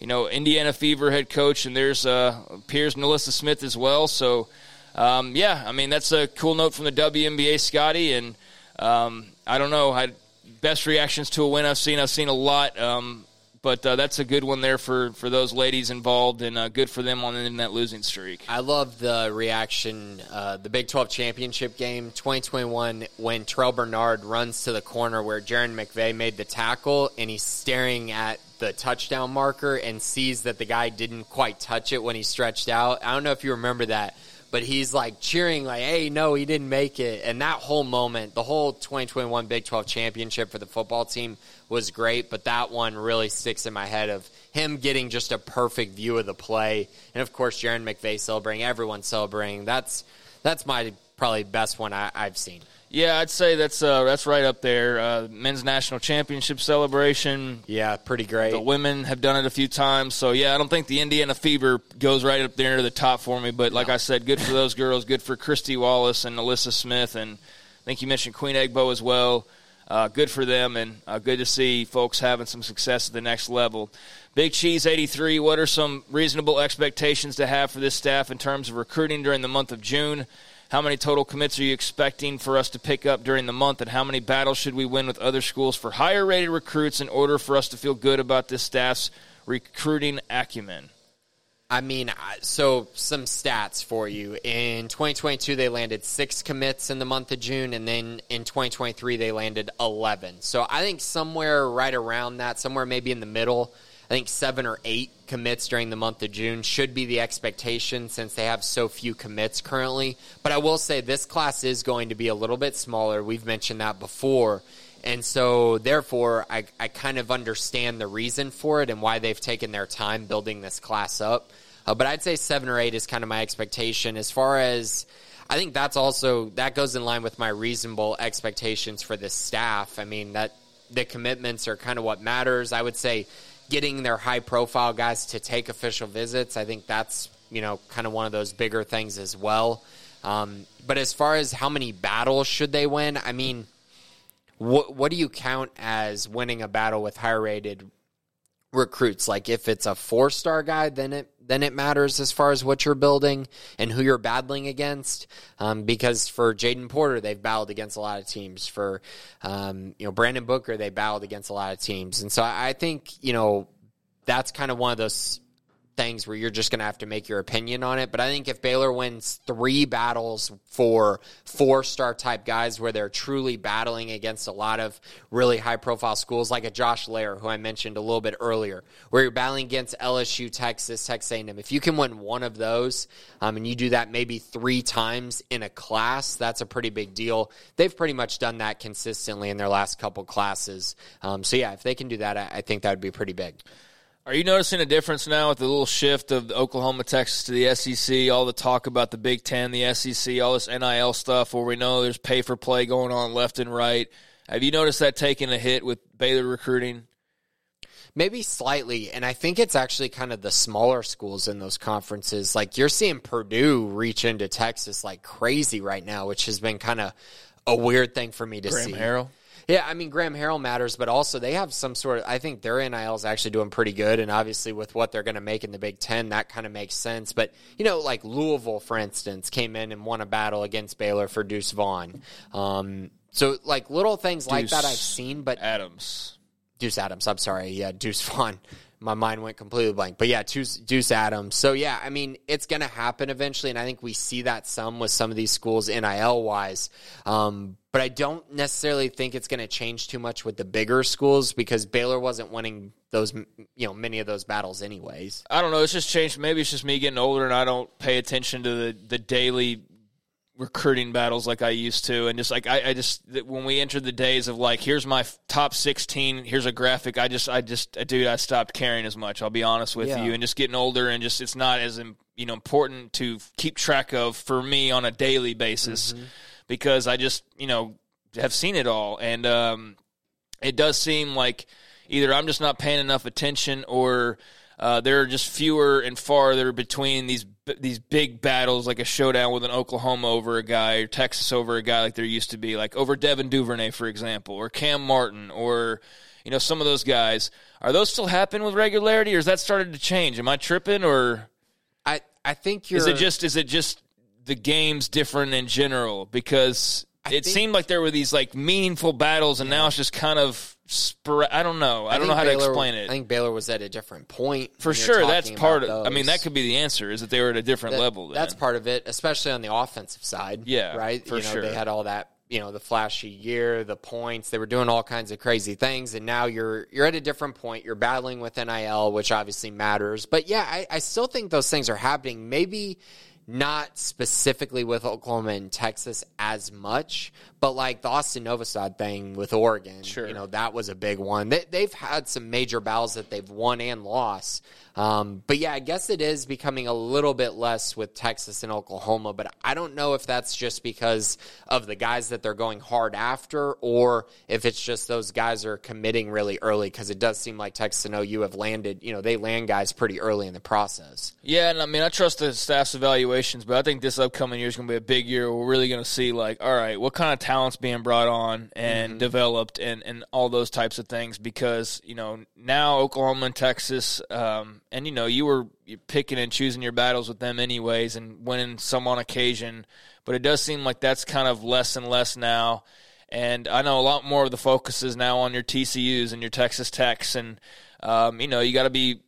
you know, Indiana Fever head coach, and there's uh, Piers NaLyssa Smith as well. So, um, yeah, I mean that's a cool note from the WNBA, Scotty, and um, I don't know. I, best reactions to a win I've seen. I've seen a lot. Um, but uh, that's a good one there for, for those ladies involved, and uh, good for them on in that losing streak. I love the reaction, uh, the Big 12 championship game 2021 when Terrell Bernard runs to the corner where Jairon McVea made the tackle, and he's staring at the touchdown marker and sees that the guy didn't quite touch it when he stretched out. I don't know if you remember that but he's like cheering like hey no he didn't make it. And that whole moment the whole 2021 big 12 championship for the football team was great but that one really sticks in my head of him getting just a perfect view of the play. And of course Jairon McVea celebrating everyone celebrating. That's that's my probably best one I, have seen yeah, I'd say that's uh, that's right up there. Uh, men's national championship celebration. Yeah, pretty great. The women have done it a few times, so yeah, I don't think the Indiana Fever goes right up there to the top for me. But like no. I said, good for those girls. Good for Kristy Wallace and NaLyssa Smith, and I think you mentioned Queen Egbo as well. Uh, good for them, and uh, good to see folks having some success at the next level. Big Cheese 83, what are some reasonable expectations to have for this staff in terms of recruiting during the month of June? How many total commits are you expecting for us to pick up during the month? And how many battles should we win with other schools for higher rated recruits in order for us to feel good about this staff's recruiting acumen? I mean, so some stats for you. In 2022, they landed six commits in the month of June, and then in 2023, they landed 11. So I think somewhere right around that, somewhere maybe in the middle, I think seven or eight commits during the month of June should be the expectation since they have so few commits currently. But I will say this class is going to be a little bit smaller. We've mentioned that before. And so, therefore, I, I kind of understand the reason for it and why they've taken their time building this class up. Uh, but I'd say seven or eight is kind of my expectation. As far as I think that's also that goes in line with my reasonable expectations for this staff. I mean that the commitments are kind of what matters. I would say getting their high profile guys to take official visits. I think that's you know kind of one of those bigger things as well. Um, but as far as how many battles should they win, I mean, what what do you count as winning a battle with higher rated recruits? Like if it's a four star guy, then it then it matters as far as what you're building and who you're battling against. Um, because for Jaden Porter, they've battled against a lot of teams. For um, you know Brandon Booker, they battled against a lot of teams, and so I think you know that's kind of one of those things where you're just going to have to make your opinion on it. But I think if Baylor wins three battles for four star type guys where they're truly battling against a lot of really high profile schools, like a Josh Lair, who I mentioned a little bit earlier, where you're battling against LSU, Texas, Texas A&M. If you can win one of those, um, and you do that maybe three times in a class, that's a pretty big deal. They've pretty much done that consistently in their last couple classes. Um, so yeah, if they can do that, I, I think that would be pretty big. Are you noticing a difference now with the little shift of Oklahoma, Texas to the SEC? All the talk about the Big Ten, the SEC, all this NIL stuff, where we know there's pay for play going on left and right. Have you noticed that taking a hit with Baylor recruiting? Maybe slightly, and I think it's actually kind of the smaller schools in those conferences. Like you're seeing Purdue reach into Texas like crazy right now, which has been kind of a weird thing for me to Graham see. Harrell. Yeah, I mean Graham Harrell matters, but also they have some sort of. I think their NIL is actually doing pretty good, and obviously with what they're going to make in the Big Ten, that kind of makes sense. But you know, like Louisville, for instance, came in and won a battle against Baylor for Deuce Vaughn. Um, so like little things Deuce like that I've seen, but Adams. Deuce Adams. I'm sorry. Yeah, Deuce Vaughn my mind went completely blank. But yeah, Deuce, Deuce Adams. So yeah, I mean, it's going to happen eventually, and I think we see that some with some of these schools NIL wise. Um, but I don't necessarily think it's going to change too much with the bigger schools because Baylor wasn't winning those, you know, many of those battles anyways. I don't know. It's just changed. Maybe it's just me getting older and I don't pay attention to the the daily recruiting battles like I used to, and just like I, I just when we entered the days of like here's my top sixteen, here's a graphic. I just I just dude, I stopped caring as much. I'll be honest with yeah. you, and just getting older, and just it's not as you know important to keep track of for me on a daily basis mm-hmm. because I just you know have seen it all, and um, it does seem like either I'm just not paying enough attention or Uh, there are just fewer and farther between these these big battles, like a showdown with an Oklahoma over a guy or Texas over a guy, like there used to be, like over Devin Duvernay, for example, or Cam Martin, or you know some of those guys. Are those still happening with regularity, or has that started to change? Am I tripping, or I I think you're. is it just is it just the game's different in general? Because it think- seemed like there were these like meaningful battles, and now it's just kind of spor- I don't know. I, don't know how Baylor- to explain it. I think Baylor was at a different point. For sure, that's part of. about I mean, that could be the answer. Is that they were at a different That- level? Then. That's part of it, especially on the offensive side. Yeah, right. for you know, sure. they had all that. You know, the flashy year, the points. They were doing all kinds of crazy things, and now you're you're at a different point. You're battling with NIL, which obviously matters. But yeah, I, I still think those things are happening. Maybe not specifically with Oklahoma and Texas as much, but like the Austin Novosad thing with Oregon, Sure. you know, that was a big one. They, they've had some major battles that they've won and lost. Um, but yeah, I guess it is becoming a little bit less with Texas and Oklahoma, but I don't know if that's just because of the guys that they're going hard after or if it's just those guys are committing really early because it does seem like Texas and OU have landed, you know, they land guys pretty early in the process. Yeah, and I mean, I trust the staff's evaluations, but I think this upcoming year is going to be a big year. We're really going to see, like, all right, what kind of talent's being brought on and developed, and and all those types of things. Because you know now Oklahoma and Texas, um, and you know you were picking and choosing your battles with them anyways, and winning some on occasion. But it does seem like that's kind of less and less now. And I know a lot more of the focus is now on your TCU's and your Texas Techs, and um, you know you got to be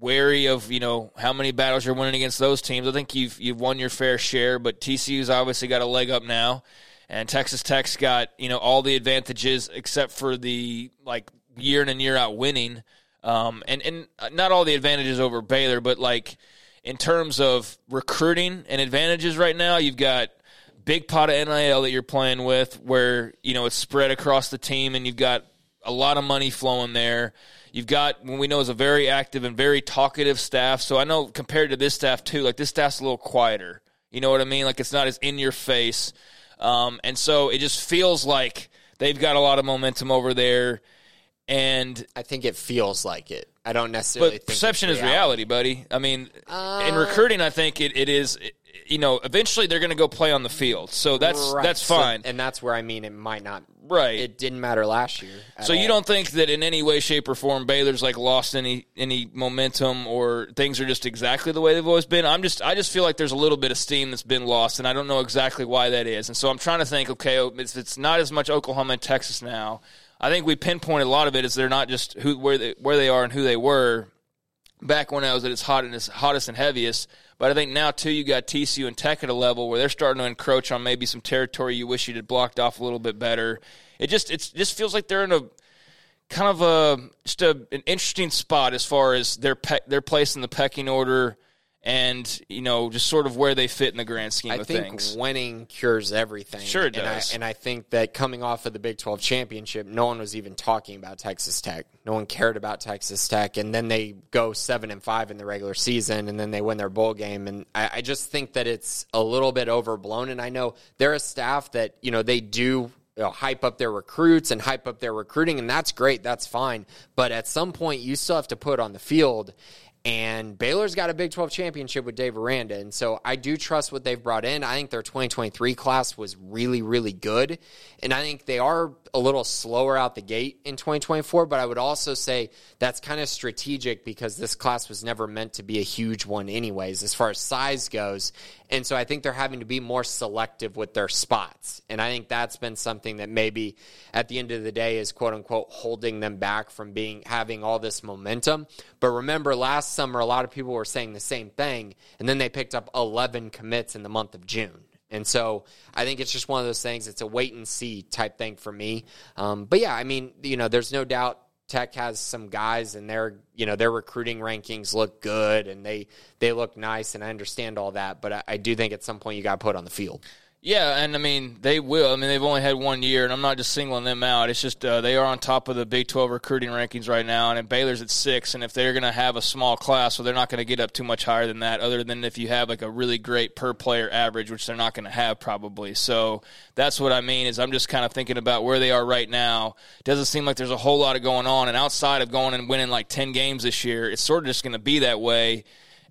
wary of you know how many battles you're winning against those teams. I think you've you've won your fair share, but TCU's obviously got a leg up now, and Texas Tech's got you know all the advantages except for the like year in and year out winning, um, and and not all the advantages over Baylor, but like in terms of recruiting and advantages right now, you've got big pot of NIL that you're playing with, where you know it's spread across the team, and you've got a lot of money flowing there. You've got when we know is a very active and very talkative staff. So I know compared to this staff too, like this staff's a little quieter. You know what I mean? Like it's not as in your face, um, and so it just feels like they've got a lot of momentum over there. And I think it feels like it. I don't necessarily think but perception it's is reality, buddy. I mean, in Uh, recruiting, I think it, it is. You know, eventually they're going to go play on the field, so that's Right. that's So- fine, and that's where I mean it might not. right? It didn't matter last year. So you all. don't think that in any way, shape, or form Baylor's like lost any any momentum or things are just exactly the way they've always been? I'm just I just feel like there's a little bit of steam that's been lost, and I don't know exactly why that is. And so I'm trying to think. Okay, oh, it's, it's not as much Oklahoma and Texas now. I think we pinpointed a lot of it is they're not just who where they where they are and who they were back when I was at its hot and its hottest and heaviest. But I think now too you got TCU and Tech at a level where they're starting to encroach on maybe some territory you wish you'd had blocked off a little bit better. It just it's just feels like they're in a kind of a just a, an interesting spot as far as their pe- their place in the pecking order and you know just sort of where they fit in the grand scheme I of think things. winning cures everything. Sure it and does. I, and I think that coming off of the Big 12 championship, no one was even talking about Texas Tech. No one cared about Texas Tech. And then they go 7 and 5 in the regular season, and then they win their bowl game. And I, I just think that it's a little bit overblown. And I know they're a staff that, you know, they do you know, hype up their recruits and hype up their recruiting, and that's great. That's fine. But at some point, you still have to put on the field. And Baylor's got a Big 12 championship with Dave Aranda. And so I do trust what they've brought in. I think their 2023 class was really, really good. And I think they are a little slower out the gate in 2024. But I would also say that's kind of strategic because this class was never meant to be a huge one, anyways, as far as size goes. And so I think they're having to be more selective with their spots. And I think that's been something that maybe at the end of the day is quote unquote holding them back from being having all this momentum. But remember last summer a lot of people were saying the same thing and then they picked up 11 commits in the month of June. And so I think it's just one of those things. It's a wait and see type thing for me. Um, but yeah, I mean, you know, there's no doubt Tech has some guys and their you know their recruiting rankings look good and they they look nice and I understand all that, but I, I do think at some point you got to put on the field. Yeah, and I mean they will. I mean they've only had one year, and I'm not just singling them out. It's just uh, they are on top of the Big 12 recruiting rankings right now, and Baylor's at six. And if they're going to have a small class, so they're not going to get up too much higher than that. Other than if you have like a really great per player average, which they're not going to have probably. So that's what I mean. Is I'm just kind of thinking about where they are right now. Doesn't seem like there's a whole lot of going on, and outside of going and winning like 10 games this year, it's sort of just going to be that way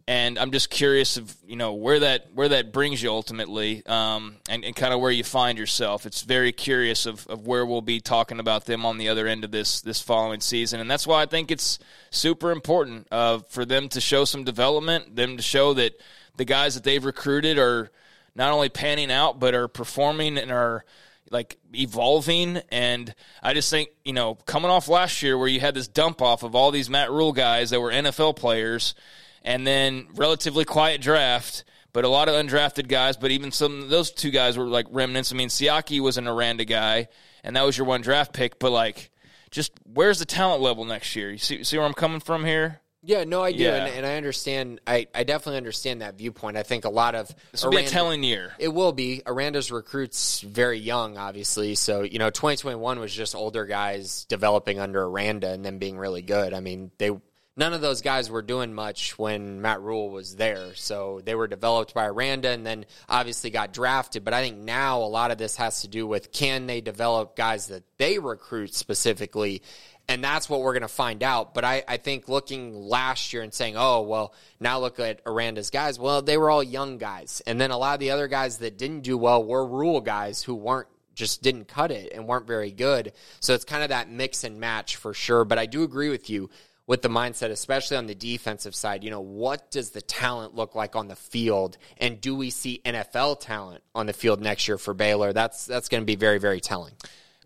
and I'm just curious of you know where that where that brings you ultimately, um, and, and kind of where you find yourself. It's very curious of, of where we'll be talking about them on the other end of this this following season, and that's why I think it's super important uh, for them to show some development, them to show that the guys that they've recruited are not only panning out but are performing and are like evolving and I just think, you know, coming off last year where you had this dump off of all these Matt Rhule guys that were NFL players and then relatively quiet draft, but a lot of undrafted guys. But even some those two guys were like remnants. I mean, Siaki was an Aranda guy, and that was your one draft pick. But like, just where's the talent level next year? You see, see where I'm coming from here? Yeah, no, I do, yeah. and, and, I understand. I, I definitely understand that viewpoint. I think a lot of this will Aranda, be a telling year. It will be. Aranda's recruits very young, obviously. So you know, 2021 was just older guys developing under Aranda and then being really good. I mean, they none of those guys were doing much when Matt Rhule was there. So they were developed by Aranda and then obviously got drafted. But I think now a lot of this has to do with can they develop guys that they recruit specifically? And that's what we're going to find out. But I, I think looking last year and saying, oh, well, now look at Aranda's guys. Well, they were all young guys. And then a lot of the other guys that didn't do well were Rhule guys who weren't just didn't cut it and weren't very good. So it's kind of that mix and match for sure. But I do agree with you with the mindset, especially on the defensive side. You know, what does the talent look like on the field, and do we see NFL talent on the field next year for Baylor? That's that's going to be very very telling.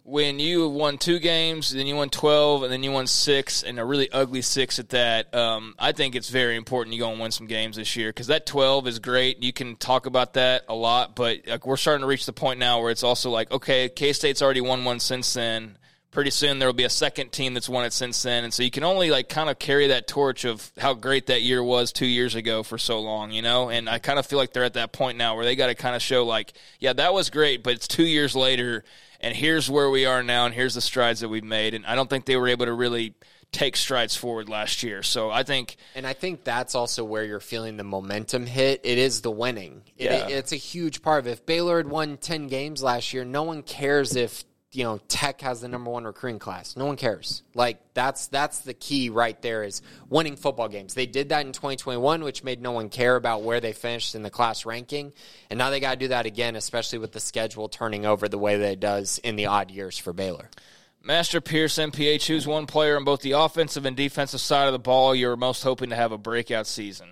When you won two games, then you won twelve, and then you won six, and a really ugly six at that. Um, I think it's very important you go and win some games this year because that twelve is great. You can talk about that a lot, but like, we're starting to reach the point now where it's also like, okay, K State's already won one since then pretty soon there will be a second team that's won it since then and so you can only like kind of carry that torch of how great that year was two years ago for so long you know and i kind of feel like they're at that point now where they got to kind of show like yeah that was great but it's two years later and here's where we are now and here's the strides that we've made and i don't think they were able to really take strides forward last year. So I think, and I think that's also where you're feeling the momentum hit. It is the winning. Yeah. It, it's a huge part of it. If Baylor had won ten games last year, no one cares if you know tech has the number one recruiting class. No one cares. Like that's that's the key right there is winning football games. They did that in 2021 which made no one care about where they finished in the class ranking. And now they got to do that again especially with the schedule turning over the way that it does in the odd years for baylor. Master Pierce, MPA, choose one player on both the offensive and defensive side of the ball you're most hoping to have a breakout season?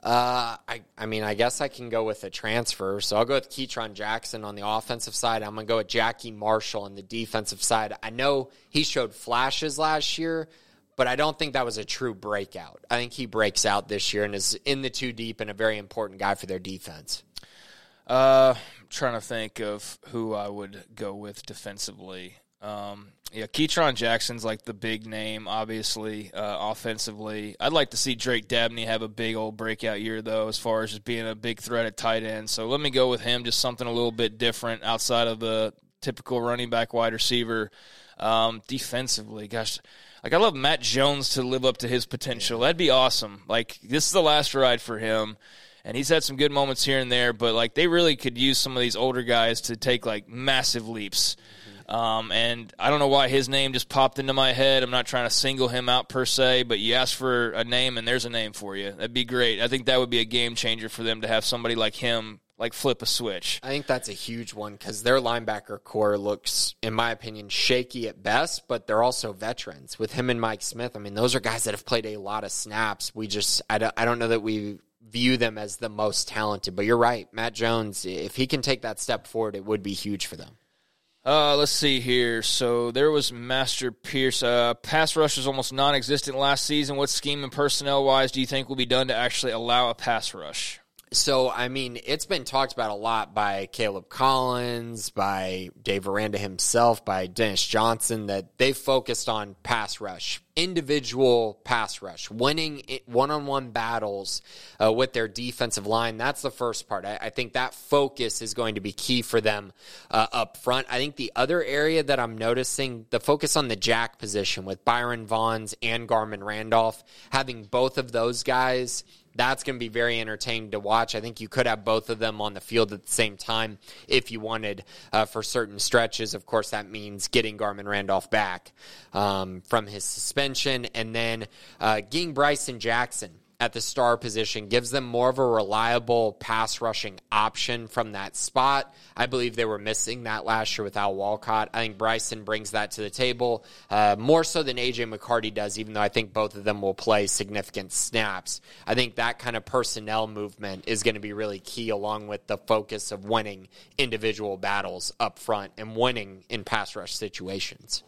Uh, I, I mean, I guess I can go with a transfer. So I'll go with Ketron Jackson on the offensive side. I'm going to go with Jackie Marshall on the defensive side. I know he showed flashes last year, but I don't think that was a true breakout. I think he breaks out this year and is in the two deep and a very important guy for their defense. Uh, I'm trying to think of who I would go with defensively. Um, yeah, Ketron Jackson's like the big name, obviously, uh, offensively. I'd like to see Drake Dabney have a big old breakout year, though, as far as just being a big threat at tight end. So let me go with him, just something a little bit different outside of the typical running back wide receiver. Um, defensively, gosh, like I love Matt Jones to live up to his potential. That'd be awesome. Like this is the last ride for him and he's had some good moments here and there, but like they really could use some of these older guys to take like massive leaps. Um, and I don't know why his name just popped into my head. I'm not trying to single him out per se, but you ask for a name and there's a name for you. That'd be great. I think that would be a game changer for them to have somebody like him like flip a switch. I think that's a huge one because their linebacker corps looks, in my opinion, shaky at best, but they're also veterans. With him and Mike Smith, I mean, those are guys that have played a lot of snaps. We just, I don't, I don't know that we view them as the most talented, but you're right. Matt Jones, if he can take that step forward, it would be huge for them. Uh, let's see here. So there was Master Pierce. Uh, pass rush was almost non-existent last season. What scheme and personnel wise do you think will be done to actually allow a pass rush? So, I mean, it's been talked about a lot by Caleb Collins, by Dave Aranda himself, by Dennis Johnson, that they focused on pass rush, individual pass rush, winning one on one battles uh, with their defensive line. That's the first part. I, I, think that focus is going to be key for them uh, up front. I think the other area that I'm noticing, the focus on the jack position with Byron Vaughns and Garmon Randolph, having both of those guys that's going to be very entertaining to watch. I think you could have both of them on the field at the same time if you wanted uh, for certain stretches. Of course, that means getting Garmon Randolph back um, from his suspension and then uh, getting Bryson Jackson at the star position gives them more of a reliable pass rushing option from that spot. I believe they were missing that last year with Al Walcott. I think Bryson brings that to the table uh, more so than AJ McCarty does, even though I think both of them will play significant snaps. I think that kind of personnel movement is going to be really key, along with the focus of winning individual battles up front and winning in pass rush situations.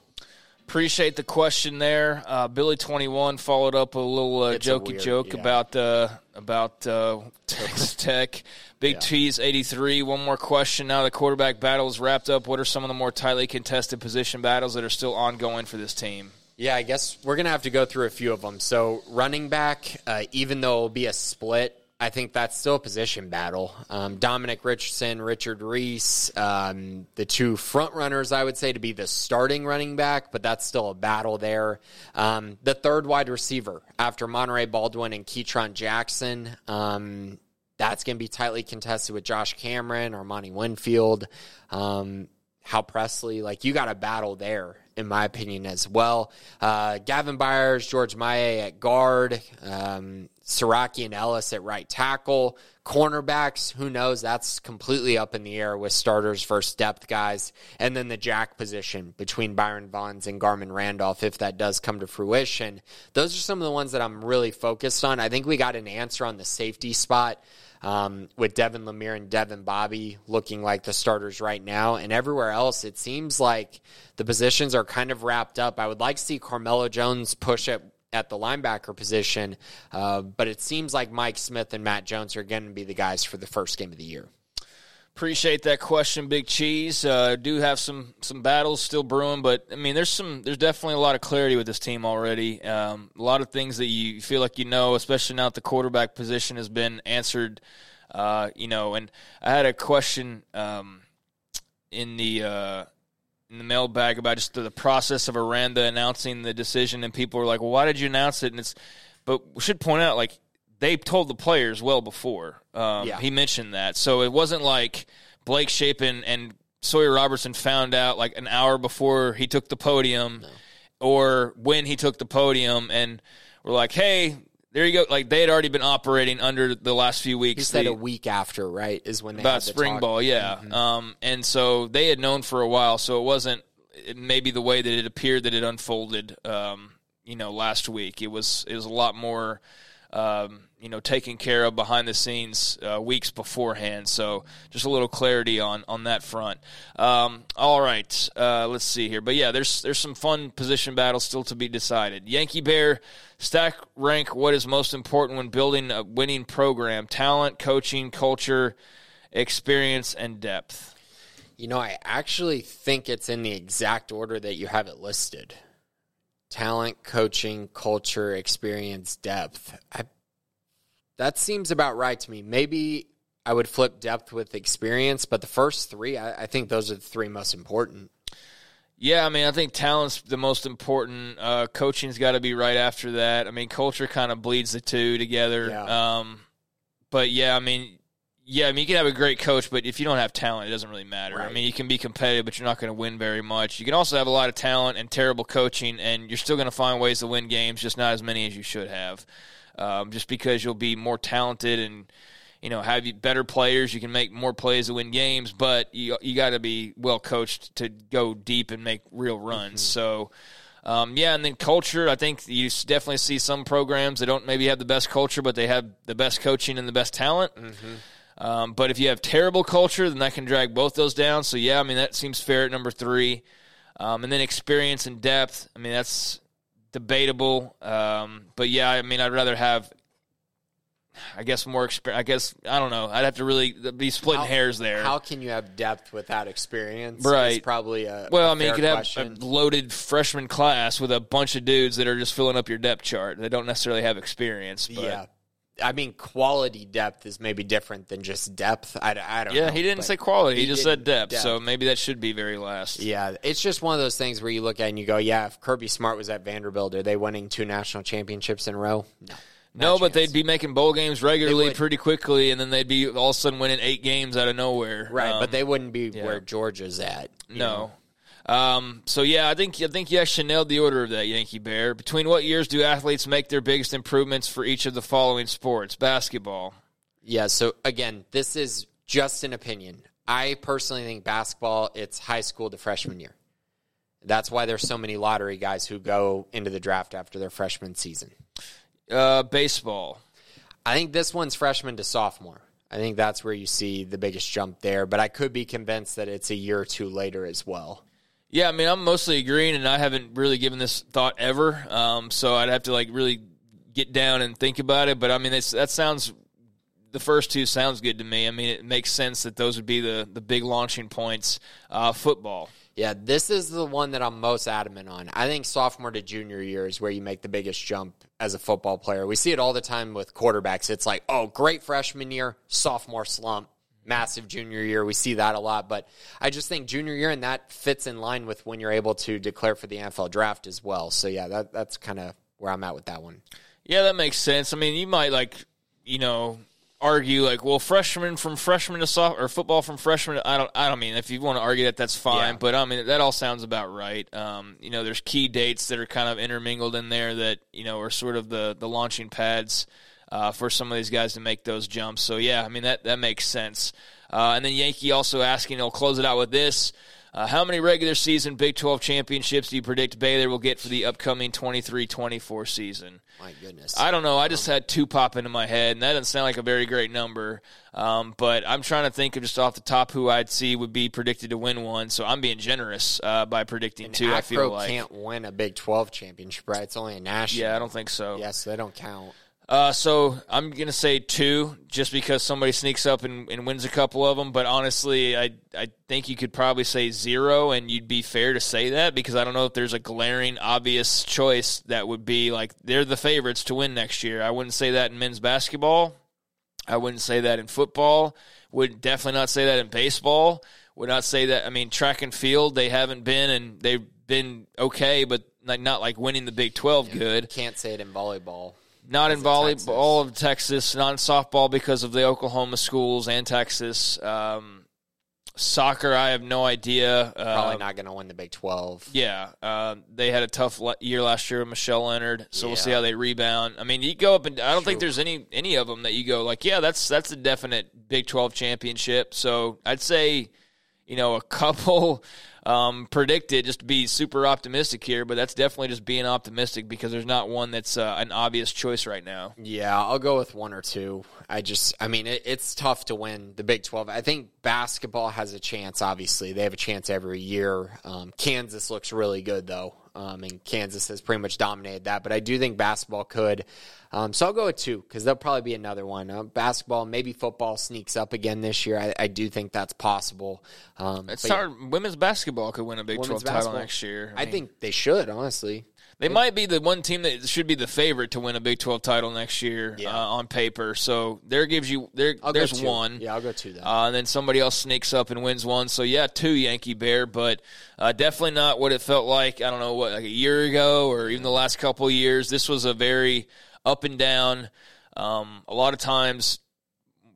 Appreciate the question there. Uh, Billy twenty one followed up a little uh, jokey weird, joke yeah. about uh, about uh, Texas Tech. Big yeah. T's eighty three. One more question. Now the quarterback battle is wrapped up. What are some of the more tightly contested position battles that are still ongoing for this team? Yeah, I guess we're gonna have to go through a few of them. So running back, uh, even though it'll be a split, I think that's still a position battle. Um, Dominic Richardson, Richard Reese, um, the two front runners, I would say, to be the starting running back, but that's still a battle there. Um, the third wide receiver after Monaray Baldwin and Ketron Jackson, um, that's going to be tightly contested with Josh Cameron or Monty Winfield. Um, Hal Presley, like you got a battle there, in my opinion, as well. Uh, Gavin Byers, George Maye at guard, um, Siraki and Ellis at right tackle. Cornerbacks, who knows? That's completely up in the air with starters versus depth guys. And then the jack position between Byron Vaughns and Garmon Randolph, if that does come to fruition. Those are some of the ones that I'm really focused on. I think we got an answer on the safety spot. Um, with Devin Lemear and Devyn Bobby looking like the starters right now. And everywhere else, it seems like the positions are kind of wrapped up. I would like to see Carmelo Jones push at at the linebacker position. Uh, but it seems like Mike Smith and Matt Jones are going to be the guys for the first game of the year. Appreciate that question, Big Cheese. Uh, do have some some battles still brewing, but I mean, there's some there's definitely a lot of clarity with this team already. Um, a lot of things that you feel like you know, especially now that the quarterback position has been answered. Uh, you know, and I had a question um, in the uh, in the mailbag about just the, the, process of Aranda announcing the decision, and people were like, "Well, why did you announce it?" And it's, but we should point out, like they told the players well before. Um, yeah. He mentioned that, so it wasn't like Blake Shapen and Sawyer Robertson found out like an hour before he took the podium, no. or when he took the podium, and were like, "Hey, there you go. Like they had already been operating under the last few weeks. He said the, a week after, right? Is when they about spring talk. ball, yeah. Mm-hmm. Um, and so they had known for a while. So it wasn't maybe the way that it appeared that it unfolded. Um, you know, last week it was it was a lot more um, you know, taken care of behind the scenes uh, weeks beforehand. So just a little clarity on on that front. Um, all right, uh, let's see here. But yeah, there's there's some fun position battles still to be decided. Yankee Bear stack rank what is most important when building a winning program: talent, coaching, culture, experience, and depth. You know, I actually think it's in the exact order that you have it listed talent, coaching, culture, experience, depth. I, that seems about right to me. Maybe I would flip depth with experience, but the first three, I, I think those are the three most important. Yeah, I mean, I think talent's the most important. Uh, coaching's got to be right after that. I mean, culture kind of bleeds the two together. Yeah. Um, but yeah, I mean, yeah, I mean, you can have a great coach, but if you don't have talent, it doesn't really matter. Right. I mean, you can be competitive, but you're not going to win very much. You can also have a lot of talent and terrible coaching, and you're still going to find ways to win games, just not as many as you should have. Um, just because you'll be more talented and you know have better players, you can make more plays to win games, but you you got to be well coached to go deep and make real runs. Mm-hmm. So. Um, yeah, and then culture. I think you definitely see some programs that don't maybe have the best culture, but they have the best coaching and the best talent. Mm-hmm. Um, but if you have terrible culture, then that can drag both those down. So yeah, I mean that seems fair at number three. Um, and then experience and depth. I mean that's debatable. Um, but yeah, I mean I'd rather have I guess more experience. I guess I don't know. I'd have to really be splitting How- hairs there. How can you have depth without experience? Right. Probably a well, a I mean, you could have a loaded freshman class with a bunch of dudes that are just filling up your depth chart. They don't necessarily have experience. But yeah. I mean, quality depth is maybe different than just depth. I, I don't know. Yeah, he didn't say quality. He, he just said depth, depth. So maybe that should be very last. Yeah, it's just one of those things where you look at it and you go, yeah, if Kirby Smart was at Vanderbilt, are they winning two national championships in a row? No. No, but they'd be making bowl games regularly pretty quickly, and then they'd be all of a sudden winning eight games out of nowhere. Right, Um, but they wouldn't be yeah. where Georgia's at. No, know? Um, so yeah, I think I think you actually nailed the order of that, Yankee Bear. Between what years do athletes make their biggest improvements for each of the following sports? Basketball. Yeah, so again, this is just an opinion. I personally think basketball, it's high school to freshman year. That's why there's so many lottery guys who go into the draft after their freshman season. Uh, baseball. I think this one's freshman to sophomore. I think that's where you see the biggest jump there, but I could be convinced that it's a year or two later as well. Yeah, I mean, I'm mostly agreeing, and I haven't really given this thought ever. Um, so I'd have to like really get down and think about it. But I mean, that sounds the first two sounds good to me. I mean, it makes sense that those would be the the big launching points. Uh, football. Yeah, this is the one that I'm most adamant on. I think sophomore to junior year is where you make the biggest jump as a football player. We see it all the time with quarterbacks. It's like, oh, great freshman year, sophomore slump, massive junior year. We see that a lot. But I just think junior year, and that fits in line with when you're able to declare for the NFL draft as well. So, yeah, that, that's kind of where I'm at with that one. Yeah, that makes sense. I mean, you might like, you know, argue like, well, freshman from freshman to sophomore, or football from freshman. To, I don't, I don't mean if you want to argue that, that's fine. Yeah. But I mean, that all sounds about right. Um, you know, there's key dates that are kind of intermingled in there that you know are sort of the the launching pads uh, for some of these guys to make those jumps. So yeah, I mean that that makes sense. Uh, and then Yankee also asking, he'll close it out with this. Uh, how many regular season Big 12 championships do you predict Baylor will get for the upcoming 23-24 season? My goodness. I don't know. I just had two pop into my head, and that doesn't sound like a very great number. Um, but I'm trying to think of just off the top who I'd see would be predicted to win one. So I'm being generous uh, by predicting two. I feel Acro like. can't win a Big 12 championship, right? It's only a national. Yeah, I don't think so. Yeah, so they don't count. Uh, so I'm gonna say two, just because somebody sneaks up and, and wins a couple of them. But honestly, I I think you could probably say zero, and you'd be fair to say that because I don't know if there's a glaring, obvious choice that would be like they're the favorites to win next year. I wouldn't say that in men's basketball. I wouldn't say that in football. Would definitely not say that in baseball. Would not say that. I mean, track and field, they haven't been, and they've been okay, but like not like winning the Big Twelve good. Can't say it in volleyball. Not in volleyball of Texas, not in softball because of the Oklahoma schools and Texas. Um, soccer, I have no idea. Probably Uh, not going to win the Big 12. Yeah, uh, they had a tough le- year last year. with Michelle Lenard, so we'll see how they rebound. I mean, you go up and I don't think there's any any of them that you go like, yeah, that's that's a definite Big Twelve championship. So I'd say, you know, a couple um, predicted just to be super optimistic here, but that's definitely just being optimistic because there's not one that's uh, an obvious choice right now. Yeah, I'll go with one or two. I just, I mean, it, it's tough to win the Big 12. I think basketball has a chance, obviously. They have a chance every year. Um, Kansas looks really good, though. Um, and Kansas has pretty much dominated that. But I do think basketball could. Um, so I'll go with two because there'll probably be another one. Uh, basketball, maybe football sneaks up again this year. I, I do think that's possible. Um, It's but hard. Women's basketball could win a Big women's Twelve title next year. I mean, think they should, honestly. They might be the one team that should be the favorite to win a Big Twelve title next year Yeah. uh, on paper. So there gives you there. I'll there's one. Yeah, I'll go two then. Uh, and then somebody else sneaks up and wins one. So yeah, two Yankee Bear, but uh, definitely not what it felt like. I don't know what like a year ago or even the last couple of years. This was a very up and down. Um, a lot of times,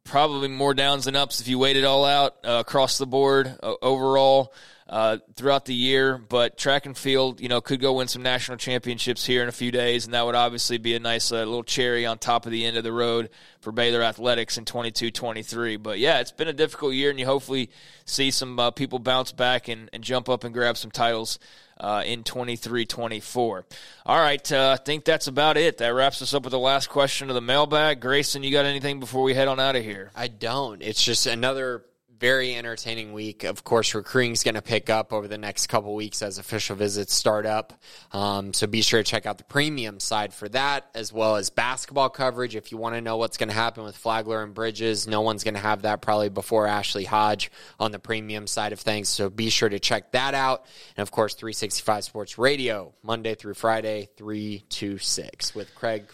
probably more downs than ups if you wait it all out uh, across the board uh, overall uh, throughout the year. But track and field, you know, could go win some national championships here in a few days, and that would obviously be a nice uh, little cherry on top of the end of the road for Baylor athletics in 22-23. But yeah, it's been a difficult year, and you hopefully see some uh, people bounce back and, and jump up and grab some titles. Uh, in 23 24. All right, uh, I think that's about it. That wraps us up with the last question of the mailbag. Grayson, you got anything before we head on out of here? I don't. It's just another very entertaining week. Of course, recruiting is going to pick up over the next couple weeks as official visits start up. Um, so be sure to check out the premium side for that, as well as basketball coverage. If you want to know what's going to happen with Flagler and Bridges, no one's going to have that probably before Ashley Hodge on the premium side of things. So be sure to check that out. And of course, 365 Sports Radio, Monday through Friday, 3 to 6 with Craig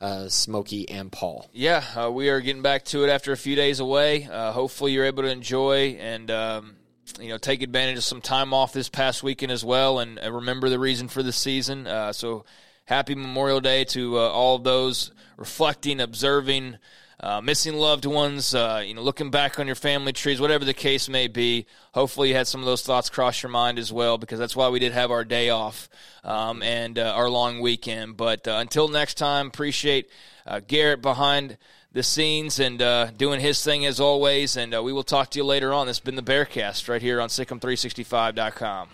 uh, Smokey and Paul. Yeah, uh, we are getting back to it after a few days away. Uh, hopefully, you're able to enjoy and um, you know take advantage of some time off this past weekend as well, and, and remember the reason for the season. Uh, so, happy Memorial Day to uh, all those reflecting, observing uh, missing loved ones, uh, you know, looking back on your family trees, whatever the case may be. Hopefully, you had some of those thoughts cross your mind as well, because that's why we did have our day off um, and uh, our long weekend. But uh, until next time, appreciate uh, Garrett behind the scenes and uh, doing his thing as always. And we will talk to you later on. This has been the Bearcast right here on SicEm365.com.